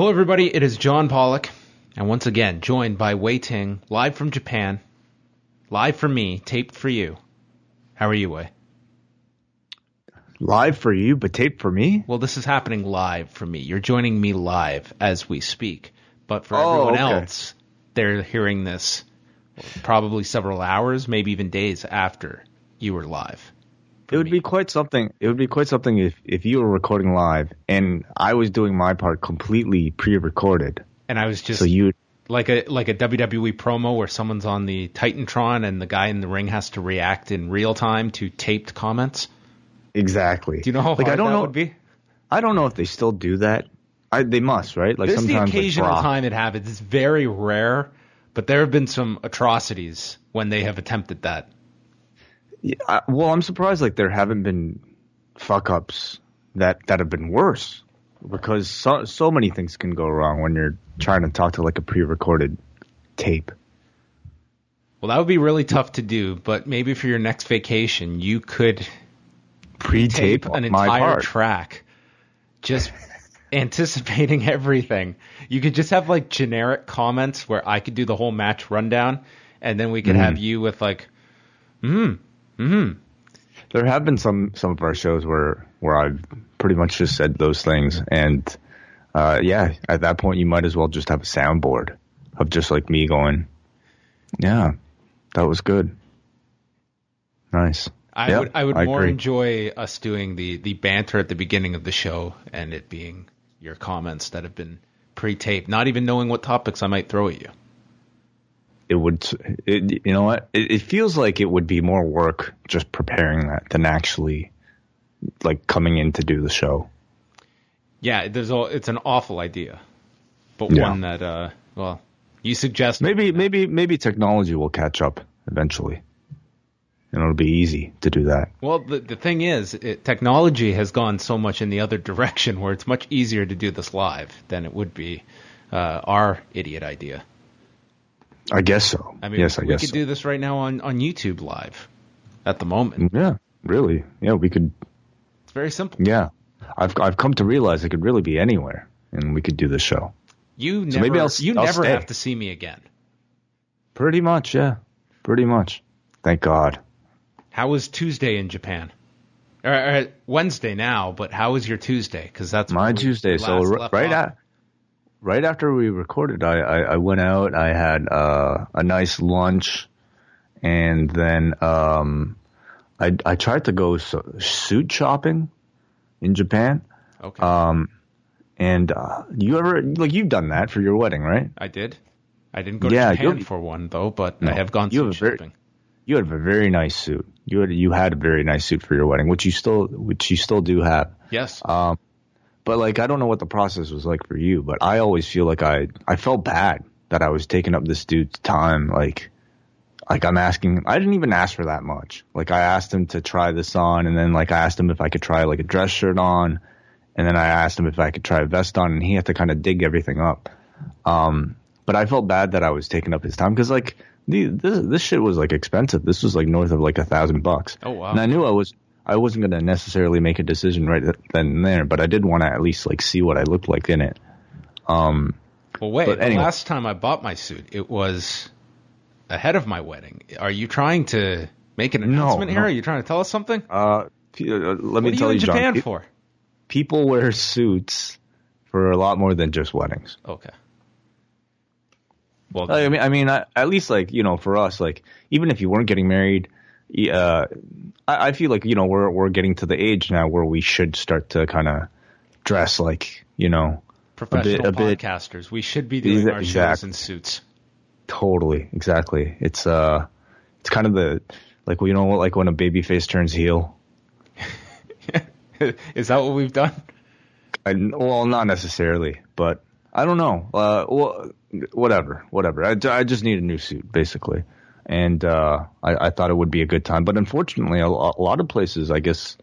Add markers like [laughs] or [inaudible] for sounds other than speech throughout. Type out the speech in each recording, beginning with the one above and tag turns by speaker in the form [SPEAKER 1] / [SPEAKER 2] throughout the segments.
[SPEAKER 1] Hello, everybody. It is John Pollock, and once again joined by Wai Ting, live from Japan, live for me, taped for you. How are you, Wai?
[SPEAKER 2] Live for you, but taped for me?
[SPEAKER 1] Well, this is happening live for me. You're joining me live as we speak, but for
[SPEAKER 2] Oh,
[SPEAKER 1] everyone
[SPEAKER 2] okay.
[SPEAKER 1] else, they're hearing this probably several hours, maybe even days after you were live.
[SPEAKER 2] It would be quite something. It would be quite something if, if you were recording live and I was doing my part completely pre-recorded.
[SPEAKER 1] And I was just
[SPEAKER 2] So you,
[SPEAKER 1] like a like a WWE promo where someone's on the Titantron and the guy in the ring has to react in real time to taped comments.
[SPEAKER 2] exactly.
[SPEAKER 1] Do you know how
[SPEAKER 2] like
[SPEAKER 1] hard
[SPEAKER 2] I don't
[SPEAKER 1] that
[SPEAKER 2] know.
[SPEAKER 1] would be?
[SPEAKER 2] I don't know if they still do that. I, they must, right? Like
[SPEAKER 1] This is the
[SPEAKER 2] sometimes like,
[SPEAKER 1] occasional time it happens. It's very rare, but there have been some atrocities when they have attempted that.
[SPEAKER 2] Yeah, I- well, I'm surprised like there haven't been fuck ups that that have been worse because so so many things can go wrong when you're trying to talk to like a pre-recorded tape.
[SPEAKER 1] Well, that would be really tough to do, but maybe for your next vacation, you could
[SPEAKER 2] Pre-tape
[SPEAKER 1] tape an entire track just [laughs] anticipating everything. You could just have like generic comments where I could do the whole match rundown, and then we could
[SPEAKER 2] Mm-hmm.
[SPEAKER 1] have you with like, hmm, hmm.
[SPEAKER 2] There have been some some of our shows where where I've pretty much just said those things, and uh, yeah, at that point you might as well just have a soundboard of just like me going, yeah, that was good, nice.
[SPEAKER 1] I
[SPEAKER 2] Yeah,
[SPEAKER 1] would I would
[SPEAKER 2] I
[SPEAKER 1] more
[SPEAKER 2] agree.
[SPEAKER 1] enjoy us doing the the banter at the beginning of the show and it being your comments that have been pre-taped, not even knowing what topics I might throw at you.
[SPEAKER 2] It would, it, you know what? It, it feels like it would be more work just preparing that than actually like coming in to do the show.
[SPEAKER 1] Yeah, there's all, it's an awful idea, but
[SPEAKER 2] Yeah.
[SPEAKER 1] one that uh well you suggest
[SPEAKER 2] Maybe maybe maybe technology will catch up eventually, and it'll be easy to do that.
[SPEAKER 1] Well, the the thing is, it, technology has gone so much in the other [laughs] direction where it's much easier to do this live than it would be uh, our idiot idea.
[SPEAKER 2] I guess so.
[SPEAKER 1] I mean,
[SPEAKER 2] yes, I
[SPEAKER 1] we
[SPEAKER 2] guess
[SPEAKER 1] could
[SPEAKER 2] so.
[SPEAKER 1] do this right now on on YouTube live. At the moment,
[SPEAKER 2] Yeah, really. Yeah, we could.
[SPEAKER 1] it's very simple.
[SPEAKER 2] Yeah, I've I've come to realize it could really be anywhere, and we could do this show.
[SPEAKER 1] You never,
[SPEAKER 2] So maybe I'll-
[SPEAKER 1] you
[SPEAKER 2] I'll
[SPEAKER 1] never
[SPEAKER 2] stay.
[SPEAKER 1] have to see me again.
[SPEAKER 2] Pretty much, yeah. Pretty much. Thank God.
[SPEAKER 1] How was Tuesday in Japan? Or, or Wednesday now, but how was your Tuesday? Because that's
[SPEAKER 2] My Tuesday. So right
[SPEAKER 1] off.
[SPEAKER 2] at right after we recorded, I I, I went out. I had uh, a nice lunch, and then um, I I tried to go so, suit shopping in Japan.
[SPEAKER 1] Okay,
[SPEAKER 2] Um, and uh, you ever like you've done that for your wedding, right?
[SPEAKER 1] I did. I didn't go
[SPEAKER 2] yeah,
[SPEAKER 1] to Japan
[SPEAKER 2] you-
[SPEAKER 1] for one though, but
[SPEAKER 2] No,
[SPEAKER 1] I have gone suit
[SPEAKER 2] a very-
[SPEAKER 1] shopping.
[SPEAKER 2] You had a very nice suit. You had you had a very nice suit for your wedding, which you still which you still do have.
[SPEAKER 1] Yes.
[SPEAKER 2] Um, but like I don't know what the process was like for you, but I always feel like I I felt bad that I was taking up this dude's time. Like like I'm asking, I didn't even ask for that much. Like I asked him to try this on, and then like I asked him if I could try like a dress shirt on, and then I asked him if I could try a vest on, and he had to kind of dig everything up. Um, but I felt bad that I was taking up his time because like the, this this shit was like expensive. This was like north of like a thousand bucks.
[SPEAKER 1] Oh, wow.
[SPEAKER 2] And I knew I was I wasn't gonna necessarily make a decision right then and there, but I did want to at least like see what I looked like in it. Um,
[SPEAKER 1] Well, wait.
[SPEAKER 2] But
[SPEAKER 1] The last time I bought my suit, it was ahead of my wedding. Are you trying to make an
[SPEAKER 2] No,
[SPEAKER 1] announcement here?
[SPEAKER 2] no.
[SPEAKER 1] Are you trying to tell us something?
[SPEAKER 2] uh, uh, let
[SPEAKER 1] what
[SPEAKER 2] me tell
[SPEAKER 1] you in
[SPEAKER 2] you, John.
[SPEAKER 1] Japan for?
[SPEAKER 2] people wear suits for a lot more than just weddings.
[SPEAKER 1] Okay. Well,
[SPEAKER 2] I mean, I mean, I, at least like you know, for us, like even if you weren't getting married, uh, I, I feel like you know we're we're getting to the age now where we should start to kind of dress like you know
[SPEAKER 1] professional
[SPEAKER 2] a bit-
[SPEAKER 1] podcasters, we should be doing our shows in suits.
[SPEAKER 2] totally exactly. It's uh, it's kind of the like you know what like when a baby face turns heel. [laughs]
[SPEAKER 1] Is that what we've done?
[SPEAKER 2] I, well, not necessarily, but I don't know. Uh, well, whatever, whatever. I, I just need a new suit, basically, and uh, I, I thought it would be a good time. But unfortunately, a, a lot of places, I guess,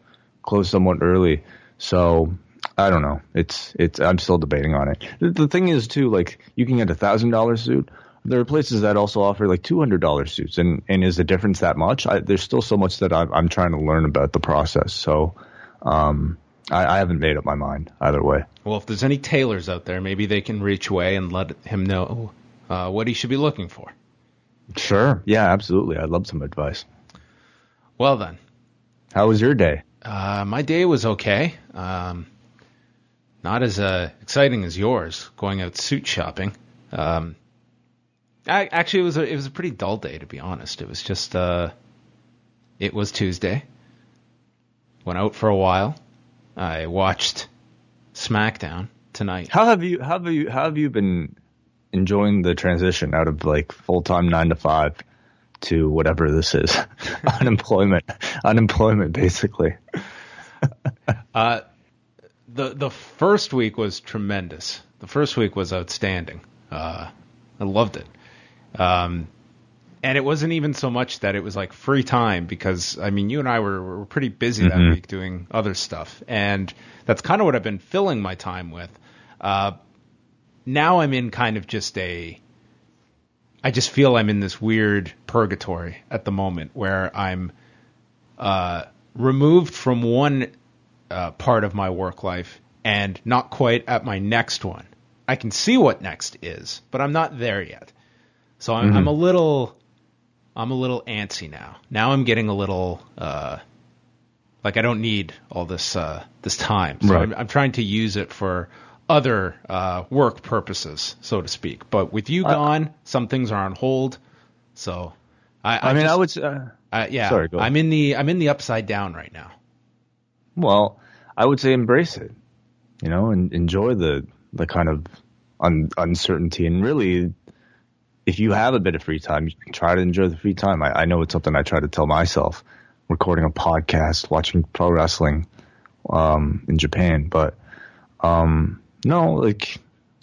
[SPEAKER 2] close somewhat early. So I don't know. It's it's. I'm still debating on it. The, the thing is, too, like you can get a thousand dollar suit. There are places that also offer like two hundred dollar suits, and and is the difference that much? I, there's still so much that I'm I'm trying to learn about the process. So, um, I, I haven't made up my mind either way.
[SPEAKER 1] Well, if there's any tailors out there, maybe they can reach Wai and let him know uh, what he should be looking for.
[SPEAKER 2] Sure. Yeah, absolutely. I'd love some advice.
[SPEAKER 1] Well then,
[SPEAKER 2] How was your day?
[SPEAKER 1] uh, my day was okay. Um, not as uh, exciting as yours, going out suit shopping. Um, I, actually, it was a, it was a pretty dull day to be honest. It was just uh, it was Tuesday. Went out for a while. I watched SmackDown tonight.
[SPEAKER 2] How have you how have you how have you been enjoying the transition out of like full time nine to five to whatever this is [laughs] unemployment unemployment basically. [laughs]
[SPEAKER 1] Uh, the the first week was tremendous. The first week was outstanding. Uh, I loved it. Um, and it wasn't even so much that it was like free time because I mean you and I were were pretty busy
[SPEAKER 2] Mhm.
[SPEAKER 1] that week doing other stuff, and that's kind of what I've been filling my time with. Uh, now I'm in kind of just a. I just feel I'm in this weird purgatory at the moment where I'm uh, removed from one uh, part of my work life and not quite at my next one. I can see what next is, but I'm not there yet. So I'm, I'm a little, I'm a little antsy now. Now I'm getting a little, uh, like I don't need all this uh, this time. So
[SPEAKER 2] Right.
[SPEAKER 1] I'm, I'm trying to use it for other uh, work purposes, so to speak. But with you
[SPEAKER 2] I-
[SPEAKER 1] gone, some things are on hold. So I,
[SPEAKER 2] I, mean,
[SPEAKER 1] just-
[SPEAKER 2] I would. Uh,
[SPEAKER 1] uh, yeah,
[SPEAKER 2] Sorry,
[SPEAKER 1] I'm in the I'm in the upside down right now.
[SPEAKER 2] well, I would say embrace it. You know, and enjoy the the kind of un, uncertainty, and really, if you have a bit of free time, try to enjoy the free time. I, I know it's something I try to tell myself. Recording a podcast, watching pro wrestling um, in Japan, but um, no, like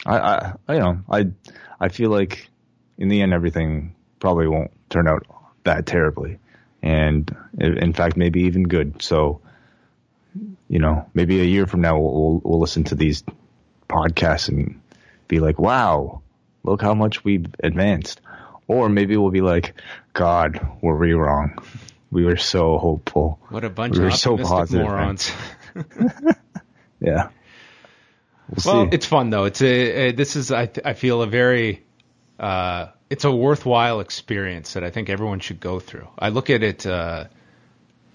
[SPEAKER 2] I, I, I, you know, I, I feel like in the end everything probably won't turn out that terribly, and in fact maybe even good. So, you know, maybe a year from now we'll we'll, we'll listen to these podcasts and be like, wow, look how much we've advanced, or maybe we'll be like, God, were we wrong? We were so hopeful.
[SPEAKER 1] What a bunch
[SPEAKER 2] We
[SPEAKER 1] of
[SPEAKER 2] were so positive,
[SPEAKER 1] morons. [laughs] [laughs]
[SPEAKER 2] Yeah. We'll
[SPEAKER 1] Well, it's fun though. It's a, a this is I I feel a very uh, it's a worthwhile experience that I think everyone should go through. I look at it. Uh,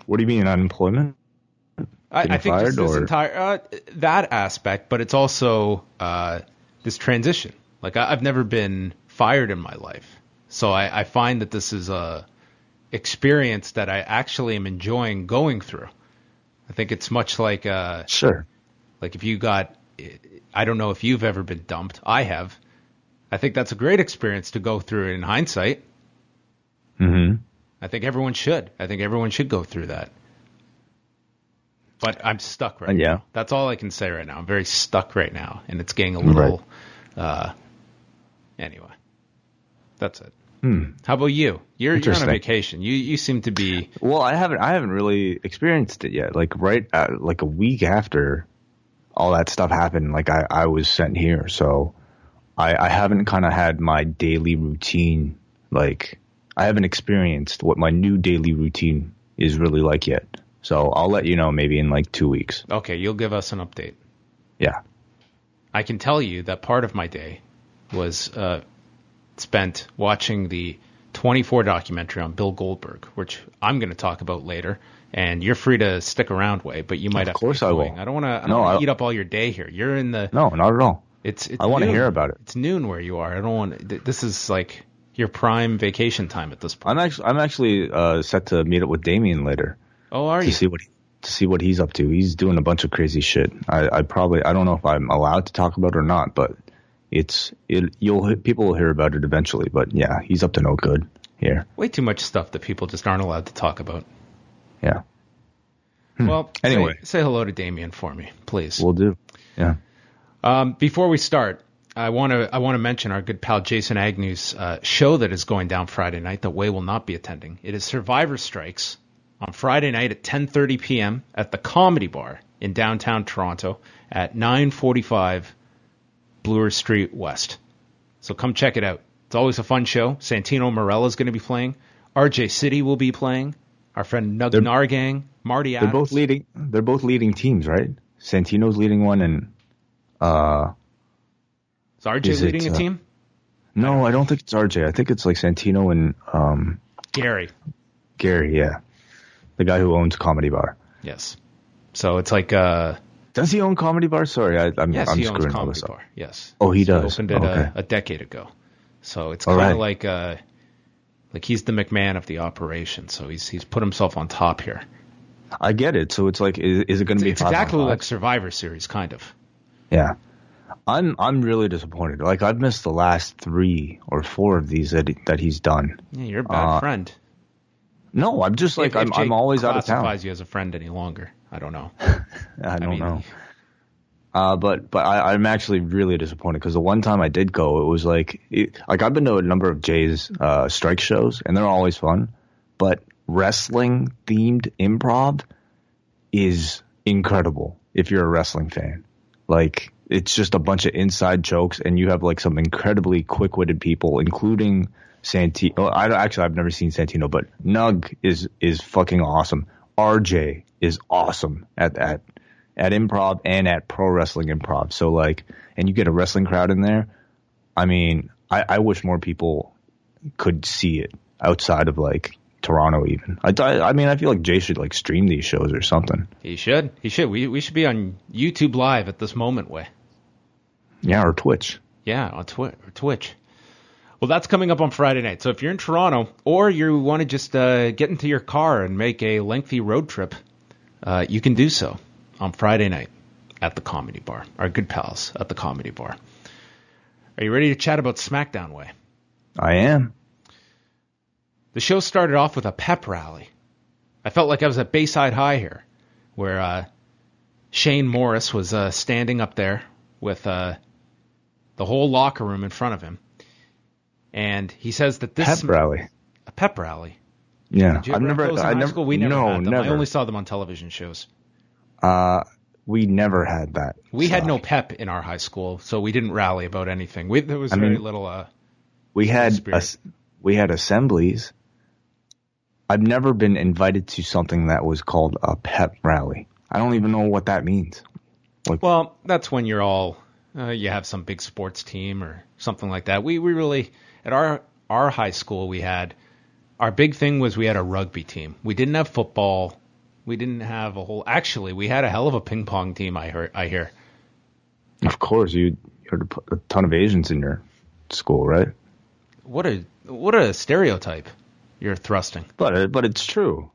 [SPEAKER 2] what do you mean unemployment?
[SPEAKER 1] I, I think just this
[SPEAKER 2] or-
[SPEAKER 1] entire uh, that aspect, but it's also uh, this transition. Like I, I've never been fired in my life, so I, I find that this is a experience that I actually am enjoying going through. I think it's much like uh,
[SPEAKER 2] Sure.
[SPEAKER 1] like if you got, I don't know if you've ever been dumped. I have. I think that's a great experience to go through in hindsight.
[SPEAKER 2] hmm
[SPEAKER 1] I think everyone should. I think everyone should go through that. But I'm stuck right
[SPEAKER 2] Uh, yeah.
[SPEAKER 1] now. That's all I can say right now. I'm very stuck right now, and it's getting a little. Uh, anyway, that's it.
[SPEAKER 2] Hmm.
[SPEAKER 1] How about you? You're, you're on a vacation. You you seem to be.
[SPEAKER 2] Well, I haven't I haven't really experienced it yet. Like right at, like a week after all that stuff happened, like I, I was sent here, so I, I haven't kind of had my daily routine. Like I haven't experienced what my new daily routine is really like yet. So I'll let you know maybe in like two weeks.
[SPEAKER 1] Okay, you'll give us an update.
[SPEAKER 2] Yeah.
[SPEAKER 1] I can tell you that part of my day was uh, spent watching the 24 documentary on Bill Goldberg, which I'm going to talk about later. And you're free to stick around, Wai, but you might
[SPEAKER 2] Of
[SPEAKER 1] have
[SPEAKER 2] course
[SPEAKER 1] to
[SPEAKER 2] I will.
[SPEAKER 1] I don't want to.
[SPEAKER 2] No, I-
[SPEAKER 1] eat up all your day here. You're in the.
[SPEAKER 2] No, not at all.
[SPEAKER 1] It's. it's
[SPEAKER 2] I wanna hear about it.
[SPEAKER 1] It's noon where you are. I don't want. This is like your prime vacation time at this point.
[SPEAKER 2] I'm actually I'm actually uh, set to meet up with Damien later.
[SPEAKER 1] oh, are
[SPEAKER 2] to
[SPEAKER 1] you?
[SPEAKER 2] see what he, to see what he's up to. He's doing a bunch of crazy shit. I, I probably I don't know if I'm allowed to talk about it or not, but it's it, you'll people will hear about it eventually. But yeah, he's up to no good here.
[SPEAKER 1] Way too much stuff that people just aren't allowed to talk about.
[SPEAKER 2] Yeah,
[SPEAKER 1] Well, say-
[SPEAKER 2] Anyway.
[SPEAKER 1] say, hello to Damien for me, please.
[SPEAKER 2] we'll do. Yeah,
[SPEAKER 1] Um, before we start, I want to I want to mention our good pal Jason Agnew's uh, show that is going down Friday night that Wai will not be attending. It is Survivor Strikes on Friday night at 10:30 p.m. at the Comedy Bar in downtown Toronto at 945 Bloor Street West. So come check it out. It's always a fun show. Santino Marella is going to be playing. RJ City will be playing. Our friend Nug
[SPEAKER 2] They're-
[SPEAKER 1] Nahrgang, Marty
[SPEAKER 2] they're
[SPEAKER 1] Adams.
[SPEAKER 2] both leading. They're both leading teams, right? Santino's leading one, and uh,
[SPEAKER 1] Is RJ
[SPEAKER 2] Is it,
[SPEAKER 1] leading a
[SPEAKER 2] uh,
[SPEAKER 1] team?
[SPEAKER 2] no, I don't think it's RJ. I think it's like Santino and um,
[SPEAKER 1] Gary.
[SPEAKER 2] Gary. Yeah, the guy who owns Comedy Bar.
[SPEAKER 1] Yes. So it's like uh
[SPEAKER 2] Does he own Comedy Bar? Sorry, I, I'm,
[SPEAKER 1] yes,
[SPEAKER 2] I'm
[SPEAKER 1] he owns Comedy. Bar. Yes.
[SPEAKER 2] Oh, he
[SPEAKER 1] So
[SPEAKER 2] does.
[SPEAKER 1] opened it
[SPEAKER 2] Okay.
[SPEAKER 1] a, a decade ago. So it's kind of
[SPEAKER 2] right.
[SPEAKER 1] like uh like he's the McMahon of the operation. So he's he's put himself on top here.
[SPEAKER 2] I get it. So it's like, is, is it going to be
[SPEAKER 1] It's exactly like Survivor Series, kind of.
[SPEAKER 2] Yeah. I'm I'm really disappointed. Like I've missed the last three or four of these that that he's done.
[SPEAKER 1] Yeah, you're a bad
[SPEAKER 2] Uh,
[SPEAKER 1] friend.
[SPEAKER 2] No, I'm just like
[SPEAKER 1] if,
[SPEAKER 2] I'm
[SPEAKER 1] if
[SPEAKER 2] I'm always out of town.
[SPEAKER 1] classifies you as a friend any longer, I don't know. [laughs]
[SPEAKER 2] I don't
[SPEAKER 1] mean-
[SPEAKER 2] know. Uh, but but I, I'm actually really disappointed because the one time I did go, it was like it, like I've been to a number of Jay's uh, strike shows and they're always fun, but wrestling themed improv is incredible if you're a wrestling fan. Like it's just a bunch of inside jokes and you have like some incredibly quick witted people, including Santino. I don't- actually I've never seen Santino, but Nug is is fucking awesome. RJ is awesome at that at improv and at pro wrestling improv. So like, and you get a wrestling crowd in there. I mean, I, I wish more people could see it outside of like Toronto. Even I, I mean, I feel like Jay should like stream these shows or something.
[SPEAKER 1] He should. He should. We we should be on YouTube live at this moment, Wai.
[SPEAKER 2] Yeah, or Twitch.
[SPEAKER 1] Yeah, on Twi- or Twitch. Well, that's coming up on Friday night. So if you're in Toronto or you want to just uh, get into your car and make a lengthy road trip, uh, you can do so on Friday night at the Comedy Bar. Our good pals at the Comedy Bar. Are you ready to chat about SmackDown Wai?
[SPEAKER 2] I am.
[SPEAKER 1] The show started off with a pep rally. I felt like I was at Bayside High here, where uh, Shane Morris was uh, standing up there with uh, the whole locker room in front of him, and he says that this
[SPEAKER 2] Pep rally.
[SPEAKER 1] a pep rally.
[SPEAKER 2] Yeah,
[SPEAKER 1] Did you
[SPEAKER 2] I've never.
[SPEAKER 1] those in
[SPEAKER 2] I
[SPEAKER 1] high
[SPEAKER 2] never.
[SPEAKER 1] school? We never
[SPEAKER 2] no,
[SPEAKER 1] had them.
[SPEAKER 2] never.
[SPEAKER 1] I only saw them on television shows.
[SPEAKER 2] Uh, we never had that.
[SPEAKER 1] We had no pep in our high school, so we didn't rally about anything. We, there was
[SPEAKER 2] I
[SPEAKER 1] very
[SPEAKER 2] mean-
[SPEAKER 1] little. Uh,
[SPEAKER 2] We had we had assemblies. I've never been invited to something that was called a pep rally. I don't even know what that means.
[SPEAKER 1] Well, that's when you're all uh, you have some big sports team or something like that. We we really at our our high school we had our big thing was we had a rugby team. We didn't have football. We didn't have a whole. Actually, we had a hell of a ping pong team. I heard. I hear.
[SPEAKER 2] Of course, you heard a ton of Asians in your school, right?
[SPEAKER 1] What a what a stereotype you're thrusting.
[SPEAKER 2] But but it's true.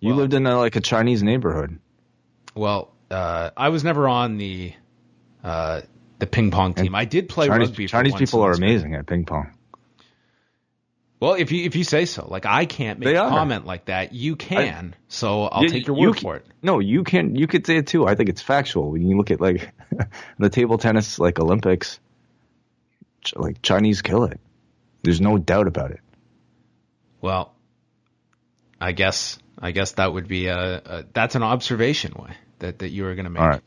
[SPEAKER 2] You
[SPEAKER 1] Well-
[SPEAKER 2] lived in a, like a Chinese neighborhood.
[SPEAKER 1] Well, uh, I was never on the uh, the ping pong team. I did play
[SPEAKER 2] Chinese,
[SPEAKER 1] rugby. for
[SPEAKER 2] Chinese people are amazing at ping pong.
[SPEAKER 1] Well, if you if you say so, like I can't make
[SPEAKER 2] They
[SPEAKER 1] a
[SPEAKER 2] are.
[SPEAKER 1] comment like that. You can, so I'll
[SPEAKER 2] You-
[SPEAKER 1] take your
[SPEAKER 2] you
[SPEAKER 1] word
[SPEAKER 2] can-
[SPEAKER 1] for it.
[SPEAKER 2] No, you can. You could say it too. I think it's factual when you look at like [laughs] the table tennis like Olympics. Like Chinese kill it. There's no doubt about it.
[SPEAKER 1] Well, I guess I guess that would be a, a that's an observation Wai that that you were going to make.
[SPEAKER 2] Right.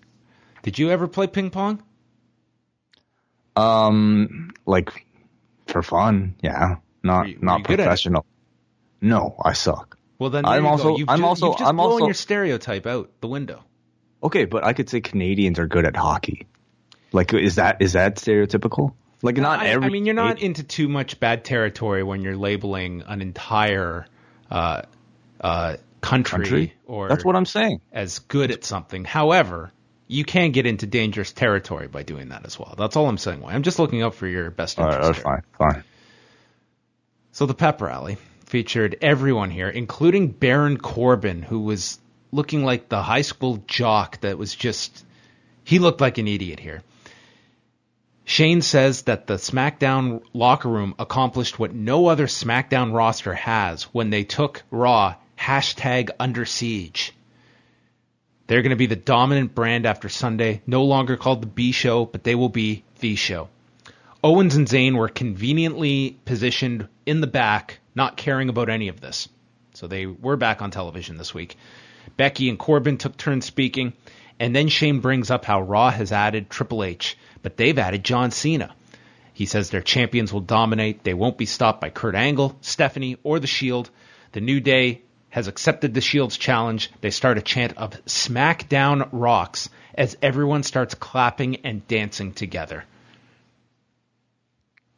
[SPEAKER 1] Did you ever play ping pong?
[SPEAKER 2] Um, like for fun, yeah. Not
[SPEAKER 1] Were you- were
[SPEAKER 2] not
[SPEAKER 1] you good at it?
[SPEAKER 2] professional. No, I suck.
[SPEAKER 1] Well, then
[SPEAKER 2] I'm also-
[SPEAKER 1] You've
[SPEAKER 2] I'm
[SPEAKER 1] ju-
[SPEAKER 2] also- I'm
[SPEAKER 1] blown
[SPEAKER 2] also-
[SPEAKER 1] your stereotype out the window.
[SPEAKER 2] Okay, but I could say Canadians are good at hockey. Like, is that is that stereotypical? Like, not
[SPEAKER 1] I,
[SPEAKER 2] every.
[SPEAKER 1] I mean, you're not into too much bad territory when you're labeling an entire uh, uh, country,
[SPEAKER 2] country.
[SPEAKER 1] or
[SPEAKER 2] That's what I'm saying.
[SPEAKER 1] as good at something. However, you can get into dangerous territory by doing that as well. That's all I'm saying. I'm just looking out for your best
[SPEAKER 2] All
[SPEAKER 1] interest.
[SPEAKER 2] right,
[SPEAKER 1] here.
[SPEAKER 2] fine, fine.
[SPEAKER 1] So the pep rally featured everyone here, including Baron Corbin, who was looking like the high school jock that was just he looked like an idiot here. Shane says that the SmackDown locker room accomplished what no other SmackDown roster has when they took Raw hashtag under siege. They're going to be the dominant brand after Sunday, no longer called the B Show, but they will be the show. Owens and Zayn were conveniently positioned in the back, not caring about any of this. So they were back on television this week. Becky and Corbin took turns speaking, and then Shane brings up how Raw has added Triple H, but they've added John Cena. He says their champions will dominate. They won't be stopped by Kurt Angle, Stephanie, or The Shield. The New Day has accepted the Shield's challenge. They start a chant of SmackDown rocks as everyone starts clapping and dancing together.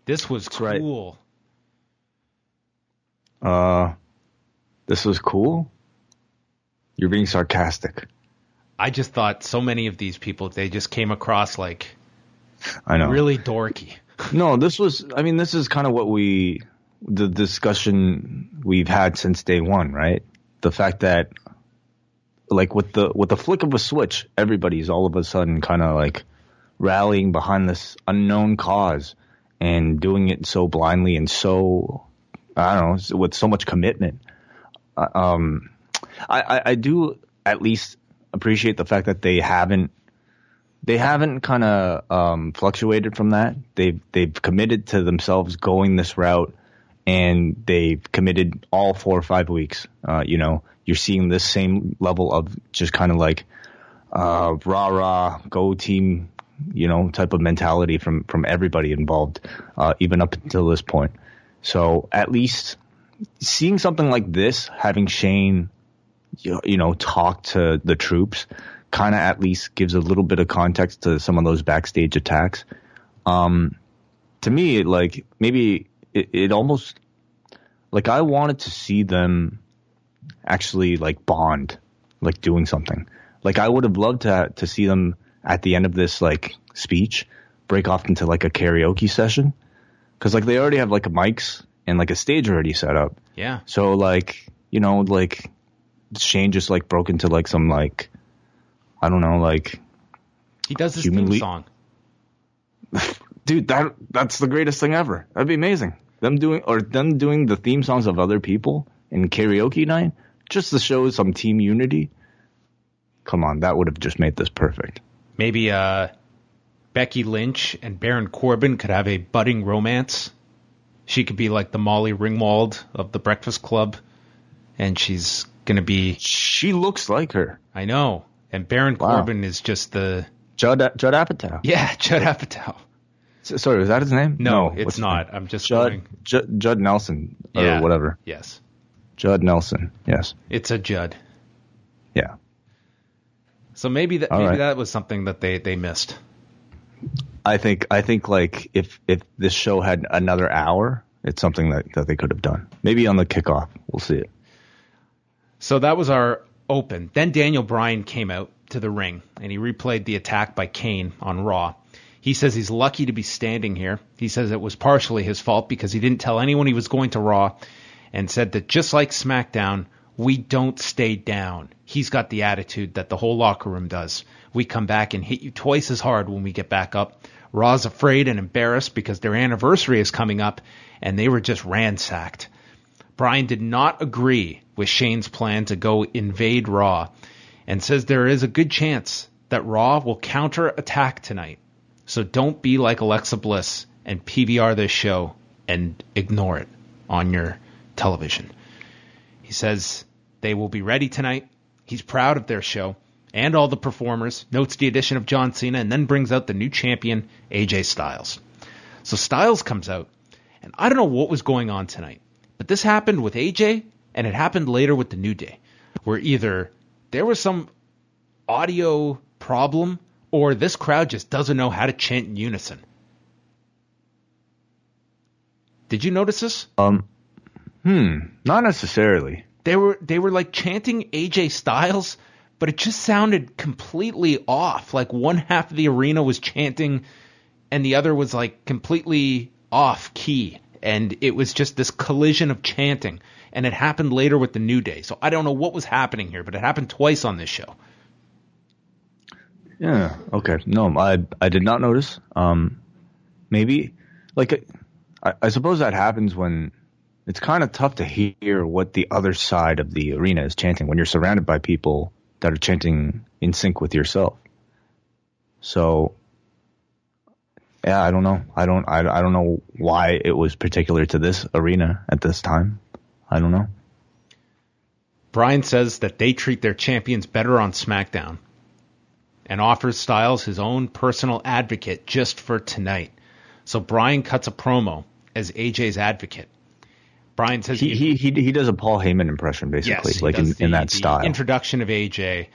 [SPEAKER 1] This was
[SPEAKER 2] That's right.
[SPEAKER 1] cool.
[SPEAKER 2] Uh, this was cool. You're being sarcastic.
[SPEAKER 1] I just thought so many of these people, they just came across like
[SPEAKER 2] I know.
[SPEAKER 1] really dorky. [laughs]
[SPEAKER 2] No, this was. I mean, this is kind of what we, the discussion we've had since day one, right? The fact that, like, with the with the flick of a switch, everybody's all of a sudden kind of like rallying behind this unknown cause and doing it so blindly and so, I don't know, with so much commitment. Uh, Um, I, I, I do at least appreciate the fact that they haven't they haven't kind of um, fluctuated from that. They've they've committed to themselves going this route, and they've committed all four or five weeks. Uh, you know, you're seeing this same level of just kind of like uh, rah rah go team, you know, type of mentality from from everybody involved, uh, even up until this point. So at least seeing something like this, having Shane, you know, talk to the troops kind of at least gives a little bit of context to some of those backstage attacks. Um, to me, like maybe it, it almost like I wanted to see them actually like bond, like doing something. Like I would have loved to to see them at the end of this like speech break off into like a karaoke session because like they already have like mics and like a stage already set up.
[SPEAKER 1] Yeah.
[SPEAKER 2] So like you know like Shane just like broke into like some like I don't know like
[SPEAKER 1] He does his
[SPEAKER 2] Human
[SPEAKER 1] theme song. [laughs]
[SPEAKER 2] dude that that's the greatest thing ever. That'd be amazing. Them doing or them doing the theme songs of other people in karaoke night just to show some team unity. Come on, that would have just made this perfect.
[SPEAKER 1] Maybe uh, Becky Lynch and Baron Corbin could have a budding romance. She could be like the Molly Ringwald of the Breakfast Club, and she's gonna be.
[SPEAKER 2] She looks like her.
[SPEAKER 1] I know. And Baron
[SPEAKER 2] Wow.
[SPEAKER 1] Corbin is just the
[SPEAKER 2] Judd Judd Apatow.
[SPEAKER 1] yeah [laughs] Judd Apatow.
[SPEAKER 2] S- Sorry, was that his name?
[SPEAKER 1] No,
[SPEAKER 2] what's
[SPEAKER 1] it's not. I'm just
[SPEAKER 2] Judd. Judd, Judd Nelson or
[SPEAKER 1] Yeah.
[SPEAKER 2] whatever.
[SPEAKER 1] Yes,
[SPEAKER 2] Judd Nelson. Yes.
[SPEAKER 1] it's a Judd.
[SPEAKER 2] Yeah.
[SPEAKER 1] So maybe that
[SPEAKER 2] All
[SPEAKER 1] maybe
[SPEAKER 2] right.
[SPEAKER 1] that was something that they they missed.
[SPEAKER 2] I think I think like if if this show had another hour, it's something that, that they could have done. Maybe on the kickoff, we'll see it.
[SPEAKER 1] So that was our open. Then Daniel Bryan came out to the ring and he replayed the attack by Kane on Raw. He says he's lucky to be standing here. He says it was partially his fault because he didn't tell anyone he was going to Raw and said that just like SmackDown, we don't stay down. He's got the attitude that the whole locker room does. We come back and hit you twice as hard when we get back up. Raw's afraid and embarrassed because their anniversary is coming up and they were just ransacked. Bryan did not agree with Shane's plan to go invade Raw and says there is a good chance that Raw will counter attack tonight. So don't be like Alexa Bliss and PVR this show and ignore it on your television. He says they will be ready tonight. He's proud of their show and all the performers, notes the addition of John Cena, and then brings out the new champion, AJ Styles. So Styles comes out, and I don't know what was going on tonight, but this happened with AJ, and it happened later with the New Day, where either there was some audio problem or this crowd just doesn't know how to chant in unison. Did you notice this?
[SPEAKER 2] Um, hmm, not necessarily.
[SPEAKER 1] They were they were like chanting AJ Styles, but it just sounded completely off. Like one half of the arena was chanting and the other was like completely off key. And it was just this collision of chanting. And it happened later with the New Day. So I don't know what was happening here, but it happened twice on this show.
[SPEAKER 2] Yeah. Okay. No, I I did not notice. Um, maybe like I, I suppose that happens when it's kind of tough to hear what the other side of the arena is chanting when you're surrounded by people that are chanting in sync with yourself. So yeah, I don't know. I don't I, I don't know why it was particular to this arena at this time. I don't know.
[SPEAKER 1] Bryan says that they treat their champions better on SmackDown and offers Styles his own personal advocate just for tonight. So Bryan cuts a promo as AJ's advocate. Bryan says
[SPEAKER 2] he he he, he does a Paul Heyman impression basically,
[SPEAKER 1] yes,
[SPEAKER 2] like in,
[SPEAKER 1] the,
[SPEAKER 2] in that style.
[SPEAKER 1] Introduction of AJ,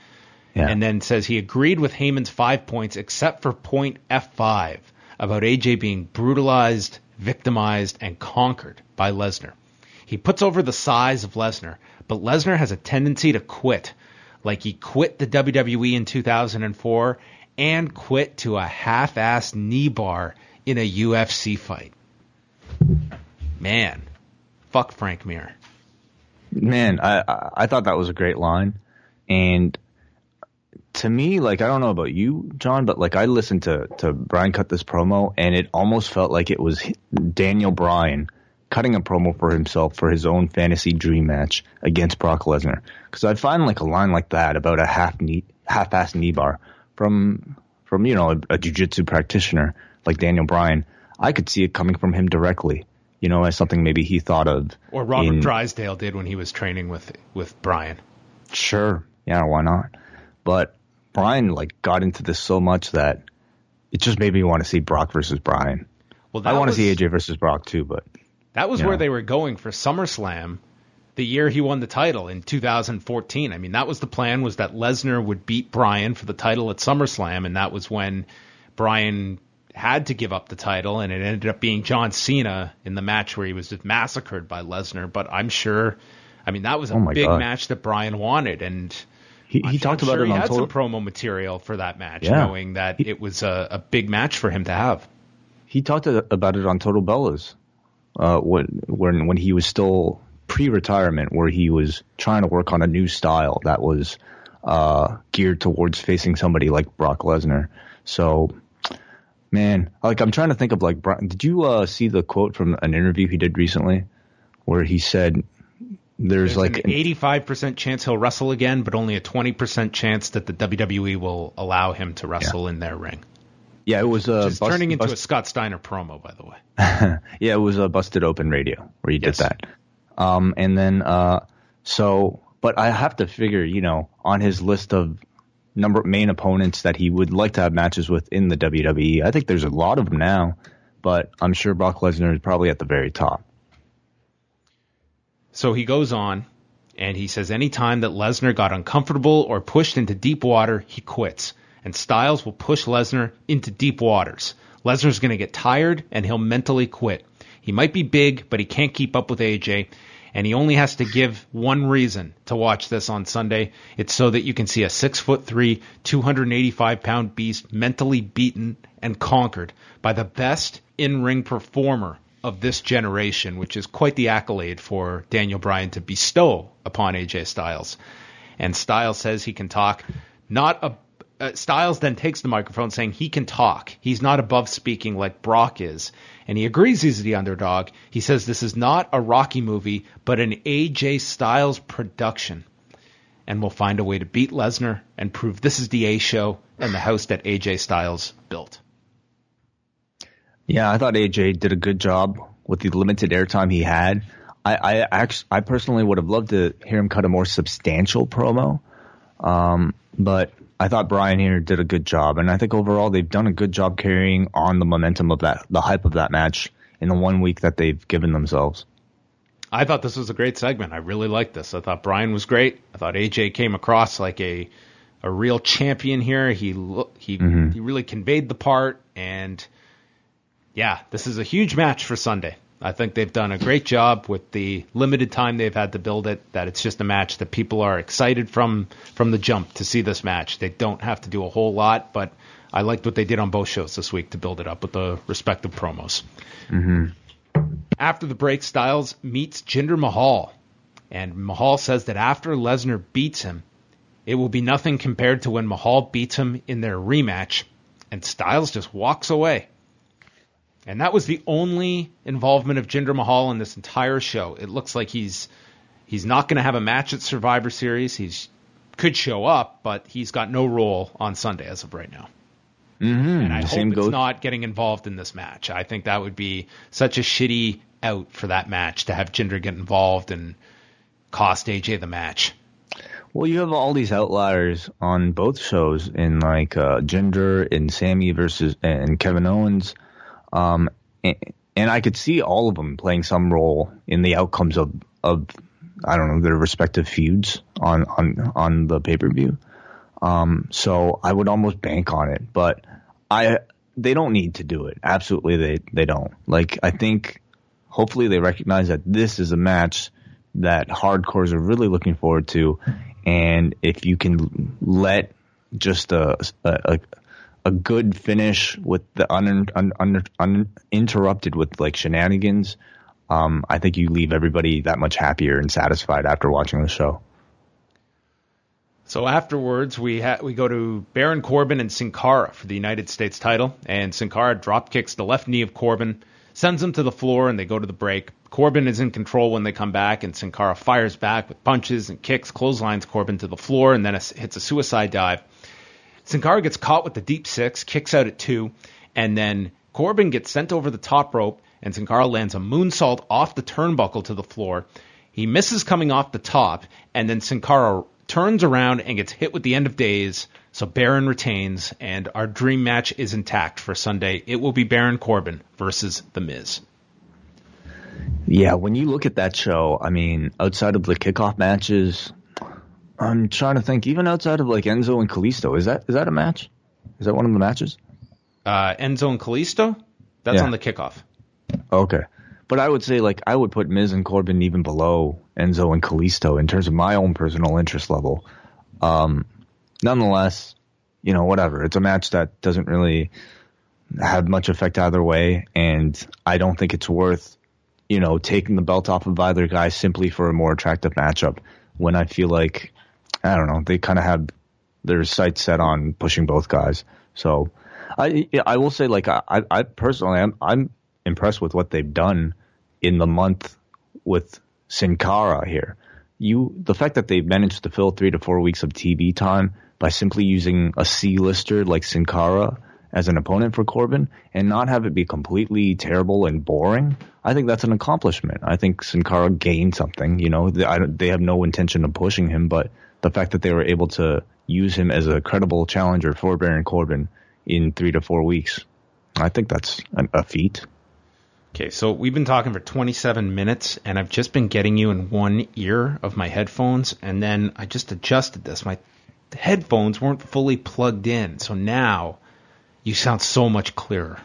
[SPEAKER 2] yeah.
[SPEAKER 1] and then says he agreed with Heyman's five points except for point F5 about AJ being brutalized, victimized, and conquered by Lesnar. He puts over the size of Lesnar, but Lesnar has a tendency to quit, like he quit the WWE in 2004 and quit to a half-assed knee bar in a UFC fight. Man, fuck Frank Mir.
[SPEAKER 2] Man, I, I thought that was a great line, and to me, like I don't know about you, John, but like I listened to to Bryan cut this promo, and it almost felt like it was Daniel Bryan cutting a promo for himself for his own fantasy dream match against Brock Lesnar. Because I'd find like a line like that about a half knee, half-ass knee bar from from you know a, a jiu-jitsu practitioner like Daniel Bryan, I could see it coming from him directly. You know, as something maybe he thought of.
[SPEAKER 1] Or Robert
[SPEAKER 2] in,
[SPEAKER 1] Drysdale did when he was training with with Bryan.
[SPEAKER 2] Sure, yeah, why not? But Bryan like got into this so much that it just made me want to see Brock versus Bryan.
[SPEAKER 1] Well,
[SPEAKER 2] I want
[SPEAKER 1] was,
[SPEAKER 2] to see AJ versus Brock too, but
[SPEAKER 1] that was where
[SPEAKER 2] know.
[SPEAKER 1] they were going for SummerSlam, the year he won the title in 2014. I mean, that was the plan was that Lesnar would beat Bryan for the title at SummerSlam, and that was when Bryan had to give up the title, and it ended up being John Cena in the match where he was just massacred by Lesnar. But I'm sure, I mean, that was a
[SPEAKER 2] Oh
[SPEAKER 1] big
[SPEAKER 2] God.
[SPEAKER 1] match that Bryan wanted, and
[SPEAKER 2] he, he
[SPEAKER 1] sure-
[SPEAKER 2] talked
[SPEAKER 1] I'm
[SPEAKER 2] about
[SPEAKER 1] sure
[SPEAKER 2] it
[SPEAKER 1] he
[SPEAKER 2] on
[SPEAKER 1] had
[SPEAKER 2] Total.
[SPEAKER 1] some promo material for that match,
[SPEAKER 2] Yeah.
[SPEAKER 1] knowing that it was a, a big match for him to have.
[SPEAKER 2] He talked about it on Total Bellas, uh, when when when he was still pre-retirement, where he was trying to work on a new style that was uh, geared towards facing somebody like Brock Lesnar. So, man, like I'm trying to think of like, Bri- did you uh, see the quote from an interview he did recently, where he said, "There's,
[SPEAKER 1] There's
[SPEAKER 2] like
[SPEAKER 1] an 85% chance he'll wrestle again, but only a 20% chance that the WWE will allow him to wrestle in their ring.
[SPEAKER 2] yeah, it was uh, bust-
[SPEAKER 1] turning into
[SPEAKER 2] bust-
[SPEAKER 1] a Scott Steiner promo, by the way. [laughs]
[SPEAKER 2] yeah, it was a busted open radio where you
[SPEAKER 1] Yes.
[SPEAKER 2] did that. Um, and then, uh, so, but I have to figure, you know, on his list of number main opponents that he would like to have matches with in the WWE, I think there's a lot of them now, but I'm sure Brock Lesnar is probably at the very top.
[SPEAKER 1] So he goes on and he says anytime that Lesnar got uncomfortable or pushed into deep water, he quits. And Styles will push Lesnar into deep waters. Lesnar's going to get tired and he'll mentally quit. He might be big, but he can't keep up with AJ. And he only has to give one reason to watch this on Sunday. It's so that you can see a six foot three, 285 pound beast mentally beaten and conquered by the best in ring performer of this generation, which is quite the accolade for Daniel Bryan to bestow upon AJ Styles. And Styles says he can talk, not a. Uh, Styles then takes the microphone saying he can talk. He's not above speaking like Brock is. And he agrees he's the underdog. He says this is not a Rocky movie, but an AJ Styles production. And we'll find a way to beat Lesnar and prove this is the A show and the house that AJ Styles built.
[SPEAKER 2] Yeah, I thought AJ did a good job with the limited airtime he had. I, I actually, I personally would have loved to hear him cut a more substantial promo. Um, but I thought Bryan here did a good job, and I think overall they've done a good job carrying on the momentum of that, the hype of that match in the one week that they've given themselves.
[SPEAKER 1] I thought this was a great segment. I really liked this. I thought Bryan was great. I thought AJ came across like a a real champion here. He he mm-hmm. he really conveyed the part, and yeah, this is a huge match for Sunday. I think they've done a great job with the limited time they've had to build it. That it's just a match that people are excited from from the jump to see this match. They don't have to do a whole lot, but I liked what they did on both shows this week to build it up with the respective promos. Mm-hmm. After the break, Styles meets Jinder Mahal, and Mahal says that after Lesnar beats him, it will be nothing compared to when Mahal beats him in their rematch, and Styles just walks away. And that was the only involvement of Jinder Mahal in this entire show. It looks like he's he's not going to have a match at Survivor Series. He's could show up, but he's got no role on Sunday as of right now.
[SPEAKER 2] Mm-hmm.
[SPEAKER 1] And I
[SPEAKER 2] the
[SPEAKER 1] hope
[SPEAKER 2] same
[SPEAKER 1] it's not getting involved in this match. I think that would be such a shitty out for that match to have Jinder get involved and cost AJ the match.
[SPEAKER 2] Well, you have all these outliers on both shows in like uh, Jinder and Sami versus and Kevin Owens. Um, and, and I could see all of them playing some role in the outcomes of of I don't know their respective feuds on on on the pay per view. Um, so I would almost bank on it, but I they don't need to do it. Absolutely, they they don't. Like I think hopefully they recognize that this is a match that hardcores are really looking forward to, and if you can let just a a, a good finish with the un, un, un, uninterrupted with like shenanigans, um, I think you leave everybody that much happier and satisfied after watching the show.
[SPEAKER 1] So afterwards, we ha- we go to Baron Corbin and Sin Cara for the United States title, and Sin Cara drop kicks the left knee of Corbin, sends him to the floor, and they go to the break. Corbin is in control when they come back, and Sin Cara fires back with punches and kicks, clotheslines Corbin to the floor, and then hits a suicide dive. Sin Cara gets caught with the deep six, kicks out at two, and then Corbin gets sent over the top rope, and Sin Cara lands a moonsault off the turnbuckle to the floor. He misses coming off the top, and then Sin Cara turns around and gets hit with the end of days. So Baron retains, and our dream match is intact for Sunday. It will be Baron Corbin versus The Miz.
[SPEAKER 2] Yeah, when you look at that show, I mean, outside of the kickoff matches, I'm trying to think. Even outside of like Enzo and Kalisto, is that is that a match? Is that one of the matches?
[SPEAKER 1] Uh, Enzo and Kalisto, that's yeah. on the kickoff.
[SPEAKER 2] Okay, but I would say like I would put Miz and Corbin even below Enzo and Kalisto in terms of my own personal interest level. Um, nonetheless, you know, whatever. It's a match that doesn't really have much effect either way, and I don't think it's worth, you know, taking the belt off of either guy simply for a more attractive matchup. When I feel like, I don't know, they kind of have their sights set on pushing both guys. So, I I will say like I I personally I'm I'm impressed with what they've done in the month with Sin Cara here. You, the fact that they've managed to fill three to four weeks of TV time by simply using a C-lister like Sin Cara as an opponent for Corbin and not have it be completely terrible and boring, I think that's an accomplishment. I think Sin Cara gained something. You know, they, they have no intention of pushing him, but the fact that they were able to use him as a credible challenger for Baron Corbin in three to four weeks, I think that's a feat.
[SPEAKER 1] Okay, so we've been talking for 27 minutes, and I've just been getting you in one ear of my headphones, and then I just adjusted this. My headphones weren't fully plugged in, so now you sound so much clearer.